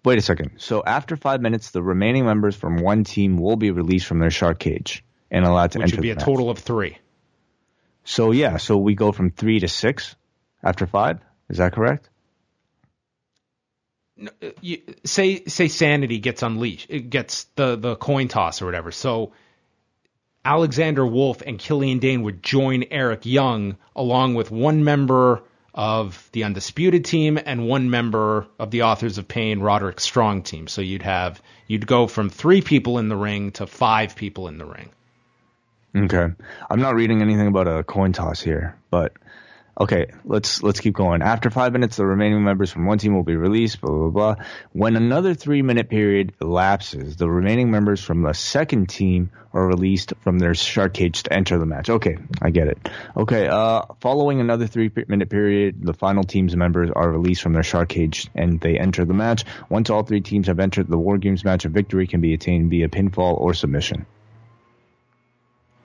[SPEAKER 2] wait a second. So after five minutes, the remaining members from one team will be released from their shark cage and allowed to
[SPEAKER 1] which
[SPEAKER 2] enter Which
[SPEAKER 1] would be a
[SPEAKER 2] match.
[SPEAKER 1] total of three.
[SPEAKER 2] So yeah, so we go from three to six after five. Is that correct?
[SPEAKER 1] Uh, you, say say Sanity gets unleashed, it gets the the coin toss or whatever. So Alexander Wolfe and Killian Dain would join Eric Young along with one member of the Undisputed team and one member of the Authors of Pain, Roderick Strong team. So you'd have you'd go from three people in the ring to five people in the ring.
[SPEAKER 2] Okay. I'm not reading anything about a coin toss here, but okay, let's let's keep going. After five minutes, the remaining members from one team will be released. Blah blah blah. When another three minute period elapses, the remaining members from the second team are released from their shark cage to enter the match. Okay, I get it. Okay. Uh, following another three minute period, the final team's members are released from their shark cage and they enter the match. Once all three teams have entered the War Games match, a victory can be attained via pinfall or submission.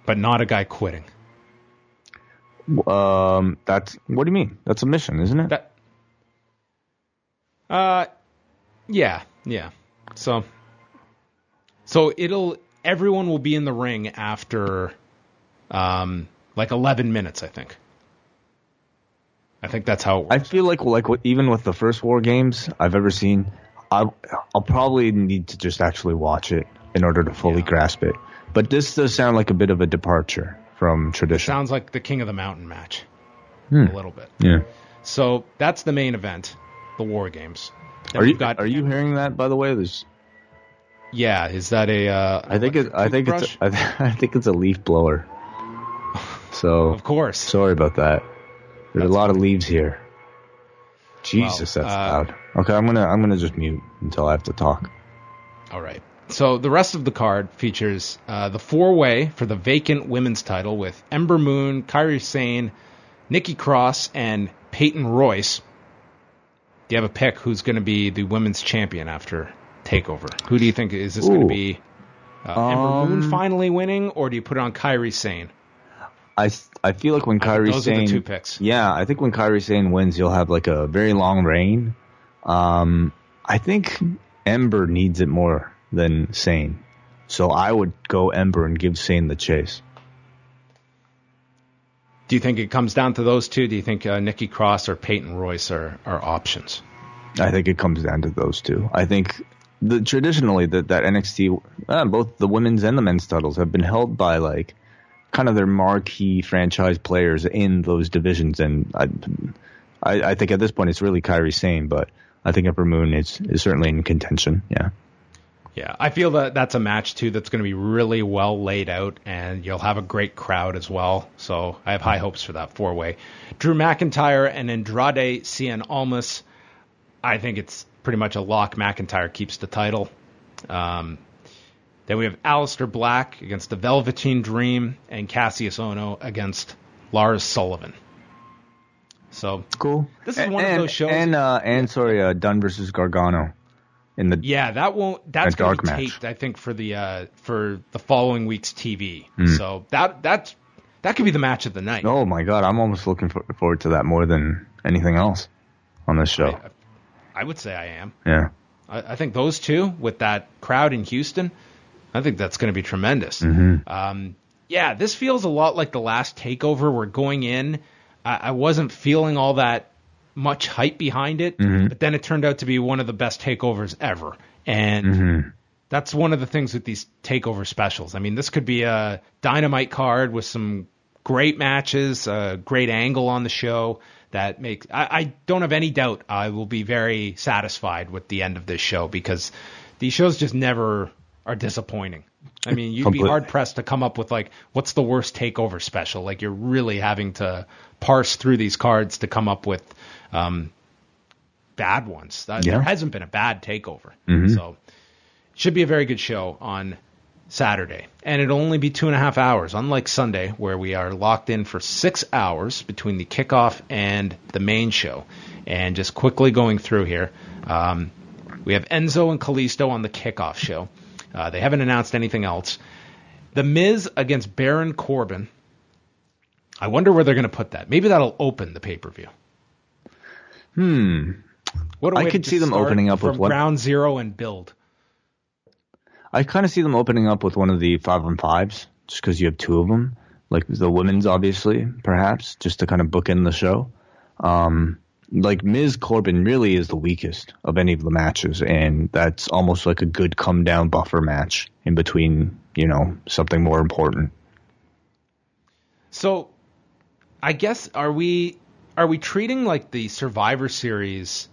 [SPEAKER 1] But not a guy quitting.
[SPEAKER 2] Um, that's what do you mean? That's a mission, isn't it?
[SPEAKER 1] That uh yeah, yeah. So so it'll everyone will be in the ring after um like 11 minutes, I think. I think that's how it
[SPEAKER 2] I feel like like even with the first War Games I've ever seen, I I'll probably need to just actually watch it in order to fully
[SPEAKER 1] Yeah.
[SPEAKER 2] grasp it. But this does sound like a bit of a departure from tradition.
[SPEAKER 1] Sounds like the King of the Mountain match.
[SPEAKER 2] Hmm.
[SPEAKER 1] A little bit.
[SPEAKER 2] yeah.
[SPEAKER 1] So that's the main event, the War Games. Then
[SPEAKER 2] Are you
[SPEAKER 1] got
[SPEAKER 2] are you hearing that? By the way, there's.
[SPEAKER 1] Yeah, is that a uh
[SPEAKER 2] I think it. I think it's. I, th- [laughs] I think it's a leaf blower. So
[SPEAKER 1] Of course.
[SPEAKER 2] sorry about that. There's a lot of leaves here. Jesus,
[SPEAKER 1] Well,
[SPEAKER 2] that's
[SPEAKER 1] uh,
[SPEAKER 2] loud. Okay, I'm gonna I'm gonna just mute until I have to talk.
[SPEAKER 1] All right. So the rest of the card features uh, the four way for the vacant women's title with Ember Moon, Kairi Sane, Nikki Cross, and Peyton Royce. Do you have a pick who's going to be the women's champion after Takeover? Who do you think is this going to be? Uh, Ember
[SPEAKER 2] Um,
[SPEAKER 1] Moon finally winning, or do you put it on Kairi Sane?
[SPEAKER 2] I, I feel like when Kairi
[SPEAKER 1] those are the two picks.
[SPEAKER 2] yeah, I think when Kairi Sane wins, you'll have like a very long reign. Um, I think Ember needs it more than Sane, so I would go Ember and give Sane the chase.
[SPEAKER 1] Do you think it comes down to those two? Do you think uh, Nikki Cross or Peyton Royce are, are options?
[SPEAKER 2] I think it comes down to those two. I think the traditionally that that NXT, uh, both the women's and the men's titles have been held by like kind of their marquee franchise players in those divisions, and I, I, I think at this point it's really Kairi Sane, but I think Ember Moon is is certainly in contention. Yeah.
[SPEAKER 1] Yeah, I feel that that's a match too that's going to be really well laid out, and you'll have a great crowd as well. So I have high hopes for that four way. Drew McIntyre and Andrade Cien Almas. I think it's pretty much a lock. McIntyre keeps the title. Um, then we have Aleister Black against the Velveteen Dream and Kassius Ohno against Lars Sullivan. So
[SPEAKER 2] Cool.
[SPEAKER 1] This is one of those shows-
[SPEAKER 2] And uh, and sorry, uh, Dunn versus Gargano in the
[SPEAKER 1] Yeah, that won't. That's going to be
[SPEAKER 2] match.
[SPEAKER 1] taped, I think, for the uh, for the following week's TV.
[SPEAKER 2] Hmm.
[SPEAKER 1] So that that's that could be the match of the night.
[SPEAKER 2] Oh my god, I'm almost looking for, forward to that more than anything else. on this show.
[SPEAKER 1] I would say I am.
[SPEAKER 2] Yeah.
[SPEAKER 1] I, I think those two with that crowd in Houston, I think that's going to be tremendous.
[SPEAKER 2] Mm-hmm.
[SPEAKER 1] Um, yeah, this feels a lot like the last takeover. We're going in. I, I wasn't feeling all that much hype behind it,
[SPEAKER 2] Mm-hmm.
[SPEAKER 1] but then it turned out to be one of the best takeovers ever. And
[SPEAKER 2] Mm-hmm.
[SPEAKER 1] that's one of the things with these takeover specials. I mean, this could be a dynamite card with some great matches, a great angle on the show that makes. I, I don't have any doubt I will be very satisfied with the end of this show because these shows just never are disappointing. I mean, you'd be hard pressed to come up with like what's the worst takeover special. Like you're really having to parse through these cards to come up with um, bad ones. That, There hasn't been a bad takeover,
[SPEAKER 2] Mhm.
[SPEAKER 1] so it should be a very good show on Saturday. And it'll only be two and a half hours, unlike Sunday, where we are locked in for six hours between the kickoff and the main show. And just quickly going through here, um, we have Enzo and Kalisto on the kickoff show. Uh, they haven't announced anything else. The Miz against Baron Corbin. I wonder where they're going to put that. Maybe that'll open the pay per view.
[SPEAKER 2] Hmm.
[SPEAKER 1] What
[SPEAKER 2] I could see them opening up with what-
[SPEAKER 1] ground zero and build.
[SPEAKER 2] I kind of see them opening up with one of the five on fives, just because you have two of them, like the women's, obviously, perhaps, just to kind of book in the show. Um, like Miz Corbin really is the weakest of any of the matches, and that's almost like a good come down buffer match in between, you know, something more important.
[SPEAKER 1] So, I guess are we are we treating like the Survivor Series?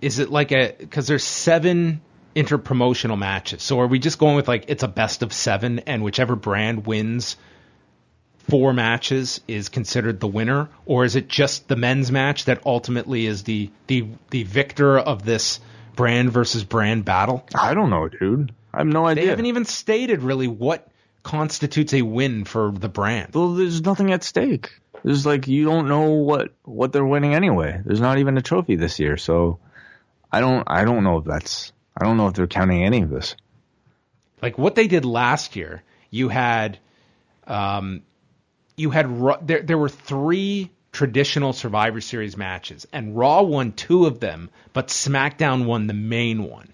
[SPEAKER 1] Is it like a because there's seven interpromotional matches? So are we just going with like it's a best of seven, and whichever brand wins four matches is considered the winner, or is it just the men's match that ultimately is the the the victor of this brand versus brand battle?
[SPEAKER 2] I don't know, dude. I have no idea.
[SPEAKER 1] They haven't even stated really what constitutes a win for the brand.
[SPEAKER 2] well, there's nothing at stake. There's like you don't know what what they're winning anyway. There's not even a trophy this year, so I don't I don't know if that's I don't know if they're counting any of this.
[SPEAKER 1] like what they did last year, you had, um, you had there. There were three traditional Survivor Series matches, and Raw won two of them, but SmackDown won the main one.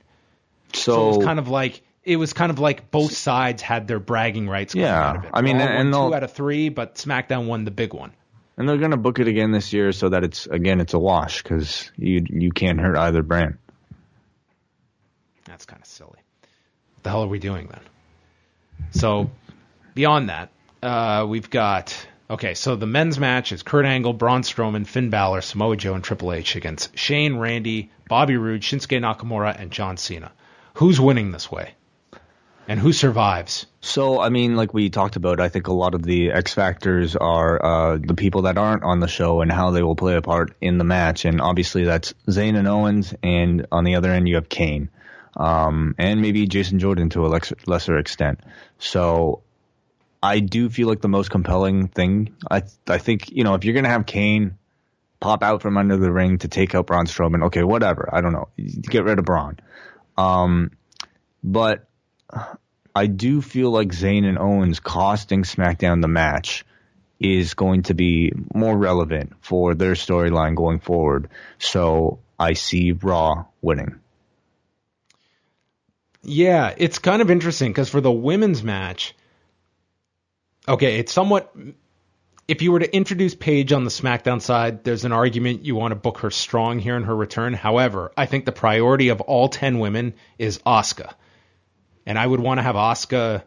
[SPEAKER 1] So,
[SPEAKER 2] So,
[SPEAKER 1] it was kind of like it was kind of like both sides had their bragging rights. Coming
[SPEAKER 2] Yeah,
[SPEAKER 1] out of it.
[SPEAKER 2] I mean,
[SPEAKER 1] Raw
[SPEAKER 2] and
[SPEAKER 1] two out of three, but SmackDown won the big one.
[SPEAKER 2] and they're gonna book it again this year so that it's again it's a wash because you you can't hurt either brand.
[SPEAKER 1] That's kind of silly. What the hell are we doing then? So, beyond that, uh, we've got okay. So the men's match is Kurt Angle, Braun Strowman, Finn Balor, Samoa Joe, and Triple H against Shane, Randy, Bobby Roode, Shinsuke Nakamura, and John Cena. Who's winning this way? And who survives?
[SPEAKER 2] So I mean, like we talked about, I think a lot of the X factors are uh, the people that aren't on the show and how they will play a part in the match, and obviously that's Zayn and Owens, and on the other end you have Kane, um, and maybe Jason Jordan to a lex- lesser extent. So I do feel like the most compelling thing. I I think you know if you're gonna have Kane pop out from under the ring to take out Braun Strowman, okay, whatever. I don't know, get rid of Braun. Um, but I do feel like Zayn and Owens costing SmackDown the match is going to be more relevant for their storyline going forward. So I see Raw winning.
[SPEAKER 1] Yeah, it's kind of interesting because for the women's match, okay, it's somewhat. If you were to introduce Paige on the SmackDown side, there's an argument you want to book her strong here in her return. However, I think the priority of all 10 women is Asuka. And I would want to have Asuka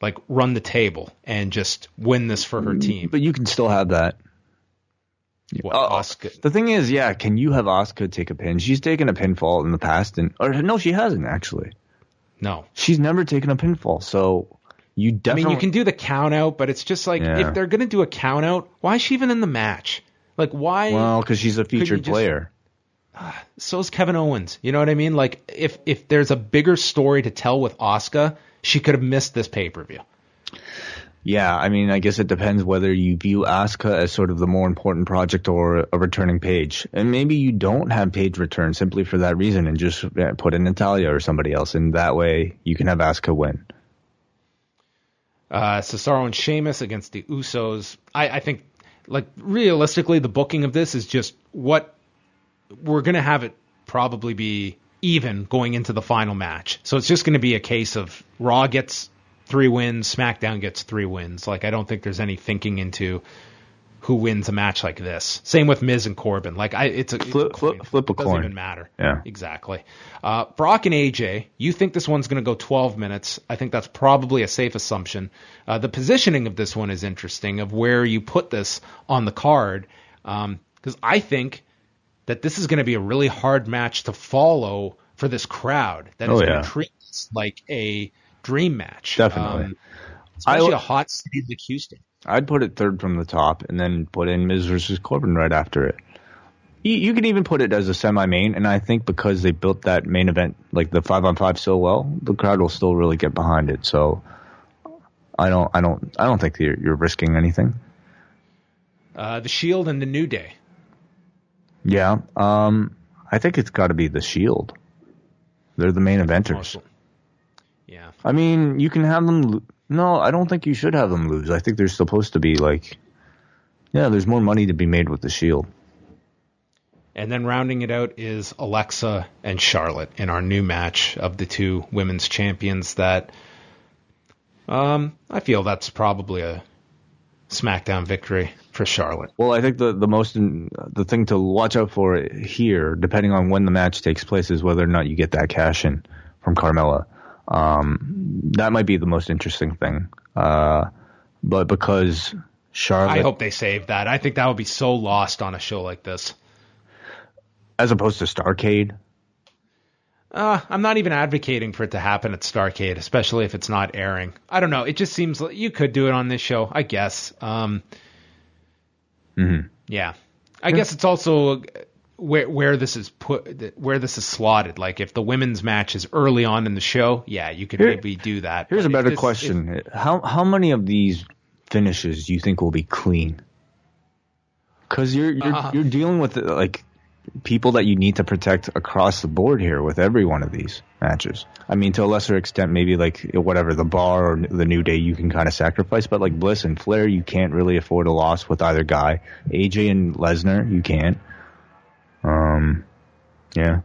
[SPEAKER 1] like run the table and just win this for her team.
[SPEAKER 2] But you can still have that.
[SPEAKER 1] What,
[SPEAKER 2] Uh,
[SPEAKER 1] Asuka?
[SPEAKER 2] The thing is, yeah, can you have Asuka take a pin? She's taken a pinfall in the past, and or no, she hasn't actually.
[SPEAKER 1] No.
[SPEAKER 2] She's never taken a pinfall, so you definitely.
[SPEAKER 1] I mean, you can do the count out, but it's just like
[SPEAKER 2] Yeah.
[SPEAKER 1] if they're going to do a count out, why is she even in the match? Like, why?
[SPEAKER 2] well, because she's a featured player.
[SPEAKER 1] So's Kevin Owens. You know what I mean? Like if if there's a bigger story to tell with Asuka, she could have missed this pay per view.
[SPEAKER 2] Yeah, I mean, I guess it depends whether you view Asuka as sort of the more important project or a returning Paige. And maybe you don't have Paige return simply for that reason and just put in Natalya or somebody else. And that way you can have Asuka win.
[SPEAKER 1] Uh, Cesaro and Sheamus against the Usos. I, I think, like realistically, the booking of this is just what, we're going to have it probably be even going into the final match. So it's just going to be a case of Raw gets three wins, SmackDown gets three wins. Like I don't think there's any thinking into who wins a match like this. Same with Miz and Corbin. Like I, it's a
[SPEAKER 2] flip,
[SPEAKER 1] it's
[SPEAKER 2] a flip, flip a
[SPEAKER 1] it doesn't
[SPEAKER 2] coin.
[SPEAKER 1] even matter.
[SPEAKER 2] Yeah,
[SPEAKER 1] exactly. Uh, Brock and AJ, you think this one's going to go 12 minutes? I think that's probably a safe assumption. Uh, the positioning of this one is interesting, of where you put this on the card, because um, I think that this is going to be a really hard match to follow for this crowd that is
[SPEAKER 2] oh,
[SPEAKER 1] going
[SPEAKER 2] yeah.
[SPEAKER 1] to treat this like a dream match.
[SPEAKER 2] Definitely.
[SPEAKER 1] Um, especially
[SPEAKER 2] I-
[SPEAKER 1] a hot city like Houston.
[SPEAKER 2] I'd put it third from the top, and then put in Miz versus Corbin right after it. You, you could even put it as a semi-main, and I think because they built that main event, like the five on five, so well, the crowd will still really get behind it. So, I don't, I don't, I don't think you're, you're risking anything.
[SPEAKER 1] Uh, the Shield and the New Day.
[SPEAKER 2] Yeah, um, I think it's got to be the Shield. They're the main eventers.
[SPEAKER 1] Also- Yeah.
[SPEAKER 2] I mean, you can have them. lo- No, I don't think you should have them lose. I think they're supposed to be like, yeah, there's more money to be made with the Shield.
[SPEAKER 1] And then rounding it out is Alexa and Charlotte in our new match of the two women's champions that um, I feel that's probably a SmackDown victory for Charlotte.
[SPEAKER 2] Well, I think the the most the thing to watch out for here, depending on when the match takes place, is whether or not you get that cash in from Carmella. Um, that might be the most interesting thing. Uh, but because Charlotte,
[SPEAKER 1] I hope they save that. I think that would be so lost on a show like this.
[SPEAKER 2] as opposed to Starcade,
[SPEAKER 1] Uh, I'm not even advocating for it to happen at Starcade, especially if it's not airing. I don't know. It just seems like you could do it on this show, I guess. Um,
[SPEAKER 2] Mhm.
[SPEAKER 1] Yeah, I guess it's also where where this is put, where this is slotted. Like if the women's match is early on in the show, yeah, you could
[SPEAKER 2] Here-
[SPEAKER 1] maybe do that.
[SPEAKER 2] here's a better
[SPEAKER 1] this-
[SPEAKER 2] question: how how many of these finishes do you think will be clean? Because you're you're,
[SPEAKER 1] Uh-huh.
[SPEAKER 2] you're dealing with like people that you need to protect across the board here with every one of these matches. I mean, to a lesser extent, maybe like whatever the bar or the New Day, you can kind of sacrifice, but like Bliss and Flair, you can't really afford a loss with either guy. AJ and Lesnar, you can't. Um, yeah.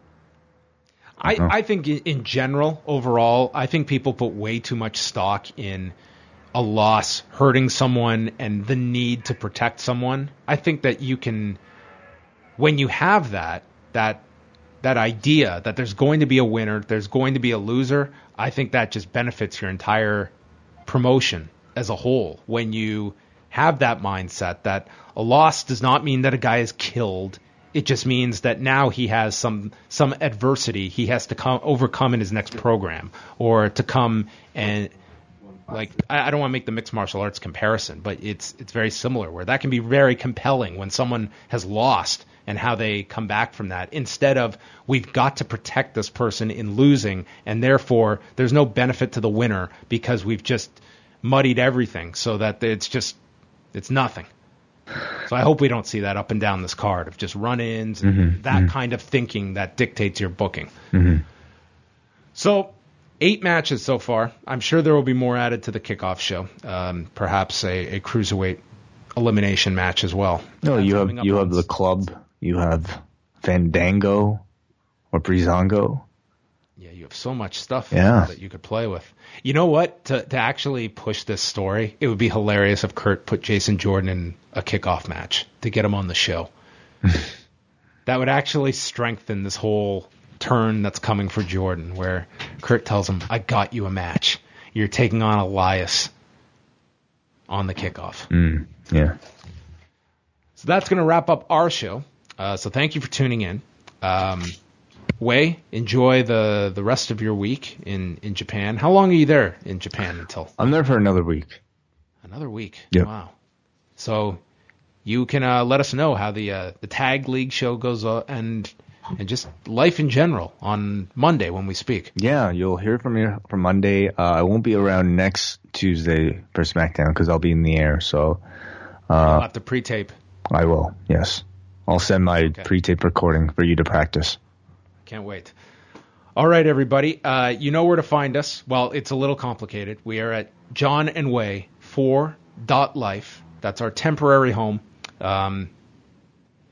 [SPEAKER 1] I,
[SPEAKER 2] Uh-huh.
[SPEAKER 1] I think in, in general, overall, I think people put way too much stock in a loss hurting someone and the need to protect someone. I think that you can, when you have that, that, that idea that there's going to be a winner, there's going to be a loser, I think that just benefits your entire promotion as a whole. When you have that mindset that a loss does not mean that a guy is killed. It just means that now he has some some adversity he has to come overcome in his next program, or to come and like I, don't want to make the mixed martial arts comparison, but it's it's very similar where that can be very compelling when someone has lost and how they come back from that instead of we've got to protect this person in losing and therefore there's no benefit to the winner because we've just muddied everything so that it's just it's nothing. So I hope we don't see that up and down this card of just run-ins and mm-hmm. that mm-hmm. kind of thinking that dictates your booking. Mm-hmm. So eight matches so far. I'm sure there will be more added to the kickoff show. Um, perhaps a, a cruiserweight elimination match as well.
[SPEAKER 2] No, you have you have the club, you have Fandango or Breezango.
[SPEAKER 1] Yeah, you have so much stuff
[SPEAKER 2] Yeah.
[SPEAKER 1] that you could play with. You know what? To to actually push this story, it would be hilarious if Kurt put Jason Jordan in a kickoff match to get him on the show. [laughs] that would actually strengthen this whole turn that's coming for Jordan, where Kurt tells him, "I got you a match. You're taking on Elias on the kickoff."
[SPEAKER 2] Mm, yeah.
[SPEAKER 1] So that's going to wrap up our show. Uh, so thank you for tuning in. Um, Wai, enjoy the, the rest of your week in, in Japan. How long are you there in Japan until?
[SPEAKER 2] I'm there for another week.
[SPEAKER 1] Another week.
[SPEAKER 2] Yep.
[SPEAKER 1] Wow. So you can uh, let us know how the uh, the tag league show goes uh, and and just life in general on Monday when we speak.
[SPEAKER 2] Yeah, you'll hear from me from Monday. Uh, I won't be around next Tuesday for SmackDown because I'll be in the air. So
[SPEAKER 1] I'll have to pre-tape.
[SPEAKER 2] I will. Yes, I'll send my pre-tape recording for you to practice.
[SPEAKER 1] Can't wait. All right, everybody. Uh, you know where to find us. Well, it's a little complicated. We are at John and Wai 4 dot life. That's our temporary home. Um,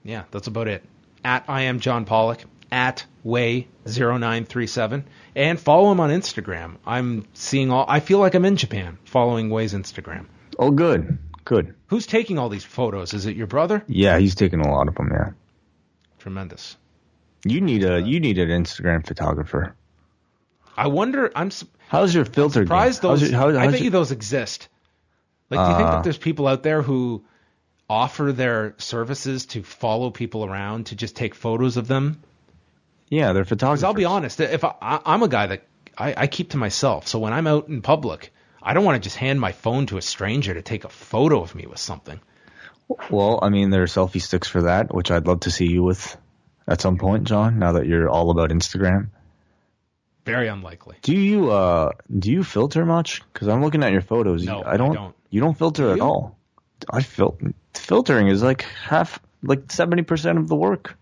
[SPEAKER 1] yeah, that's about it. at I am John Pollock, at Wai0937, and follow him on Instagram. I'm seeing all, I feel like I'm in Japan following Wai's Instagram.
[SPEAKER 2] Oh, good, good.
[SPEAKER 1] Who's taking all these photos? Is it your brother?
[SPEAKER 2] Yeah, he's taking a lot of them. Yeah.
[SPEAKER 1] Tremendous.
[SPEAKER 2] You need a you need an Instagram photographer.
[SPEAKER 1] I wonder, I'm
[SPEAKER 2] How's your filter?
[SPEAKER 1] surprised
[SPEAKER 2] How's
[SPEAKER 1] those,
[SPEAKER 2] your- how-
[SPEAKER 1] I bet you those exist. Like, do you think
[SPEAKER 2] Uh,
[SPEAKER 1] that there's people out there who offer their services to follow people around to just take photos of them?
[SPEAKER 2] yeah, they're photographers.
[SPEAKER 1] I'll be honest, if I, I, I'm a guy that I, I keep to myself, so when I'm out in public, I don't want to just hand my phone to a stranger to take a photo of me with something.
[SPEAKER 2] Well, I mean, there are selfie sticks for that, which I'd love to see you with at some point, John. Now that you're all about Instagram,
[SPEAKER 1] Very unlikely.
[SPEAKER 2] do you uh do you filter much? Because I'm looking at your photos.
[SPEAKER 1] No,
[SPEAKER 2] I don't.
[SPEAKER 1] I don't.
[SPEAKER 2] You don't filter at
[SPEAKER 1] you?
[SPEAKER 2] all. I fil- filtering is like half, like seventy percent of the work.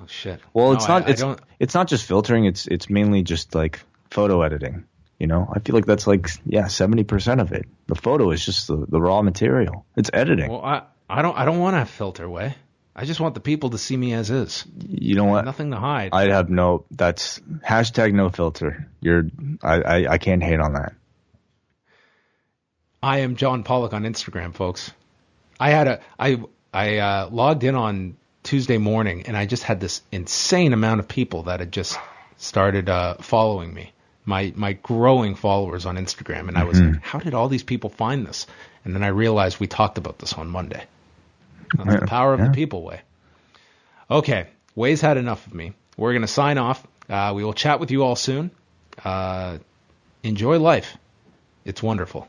[SPEAKER 1] Oh shit.
[SPEAKER 2] Well,
[SPEAKER 1] No,
[SPEAKER 2] it's not.
[SPEAKER 1] I
[SPEAKER 2] it's
[SPEAKER 1] don't-
[SPEAKER 2] it's not just filtering. It's it's mainly just like photo editing. You know, I feel like that's like yeah, seventy percent of it. The photo is just the, the raw material. It's editing.
[SPEAKER 1] Well, I, I don't. I don't want to filter Wai. I just want the people to see me as is.
[SPEAKER 2] you know what?
[SPEAKER 1] Nothing to hide.
[SPEAKER 2] I'd have no. That's hashtag no filter. You're. I, I I can't hate on that.
[SPEAKER 1] I am John Pollock on Instagram, folks. I had a I I uh, logged in on Tuesday morning, and I just had this insane amount of people that had just started uh, following me. My my growing followers on Instagram, and I was like, how did all these people find this? And then I realized we talked about this on Monday. That's the power of
[SPEAKER 2] yeah.
[SPEAKER 1] the people Wai. Okay, Wai's had enough of me. We're gonna sign off. Uh, we will chat with you all soon. Uh, enjoy life. It's wonderful.